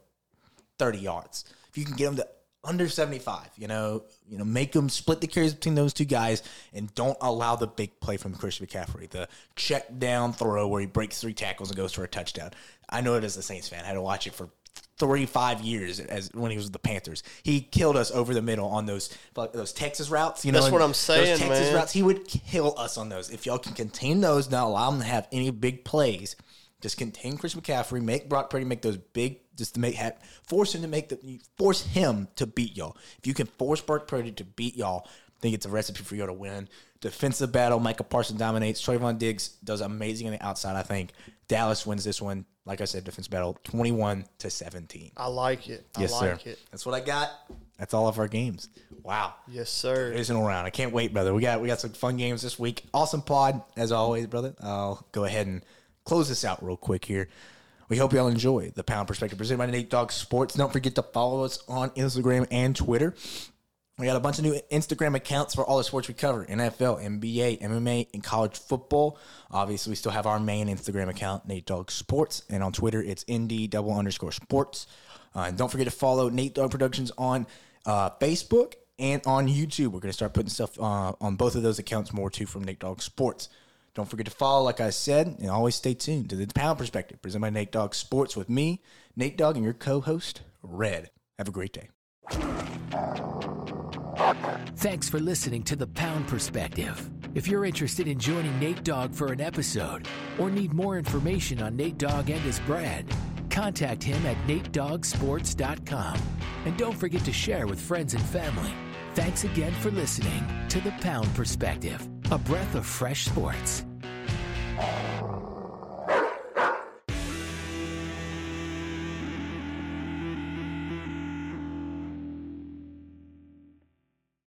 30 yards. If you can get them to under 75, you know, you know, make them split the carries between those two guys and don't allow the big play from Christian McCaffrey, the check down throw where he breaks three tackles and goes for a touchdown. I know it as a Saints fan. I had to watch it for three, five years as when he was with the Panthers. He killed us over the middle on those those Texas routes. You know, That's what I'm saying, Those Texas man. routes, he would kill us on those. If y'all can contain those, not allow him to have any big plays, Just contain Chris McCaffrey, make Brock Purdy make those big, just to make ha- force him to make the force him to beat y'all. If you can force Brock Purdy to beat y'all, I think it's a recipe for y'all to win. Defensive battle, Micah Parsons dominates. Trevon Diggs does amazing on the outside. I think Dallas wins this one. Like I said, defensive battle, twenty-one to seventeen. I like it. I Yes, like sir. it. That's what I got. That's all of our games. Wow. Yes, sir. Divisional round. I can't wait, brother. We got we got some fun games this week. Awesome pod as always, brother. I'll go ahead and close this out real quick here. We hope y'all enjoy the Pound Perspective presented by Nate Dogg Sports. Don't forget to follow us on Instagram and Twitter. We got a bunch of new Instagram accounts for all the sports we cover NFL, NBA, MMA, and college football. Obviously, we still have our main Instagram account, Nate Dogg Sports. And on Twitter, it's ND double underscore sports. Uh, and don't forget to follow Nate Dogg Productions on uh, Facebook and on YouTube. We're going to start putting stuff uh, on both of those accounts more too from Nate Dogg Sports. Don't forget to follow, like I said, and always stay tuned to the Pound Perspective, presented by Nate Dogg Sports with me, Nate Dogg, and your co host, Red. Have a great day. Thanks for listening to The Pound Perspective. If you're interested in joining Nate Dogg for an episode or need more information on Nate Dogg and his brand, contact him at natedogsports.com. And don't forget to share with friends and family. Thanks again for listening to The Pound Perspective, a breath of fresh sports.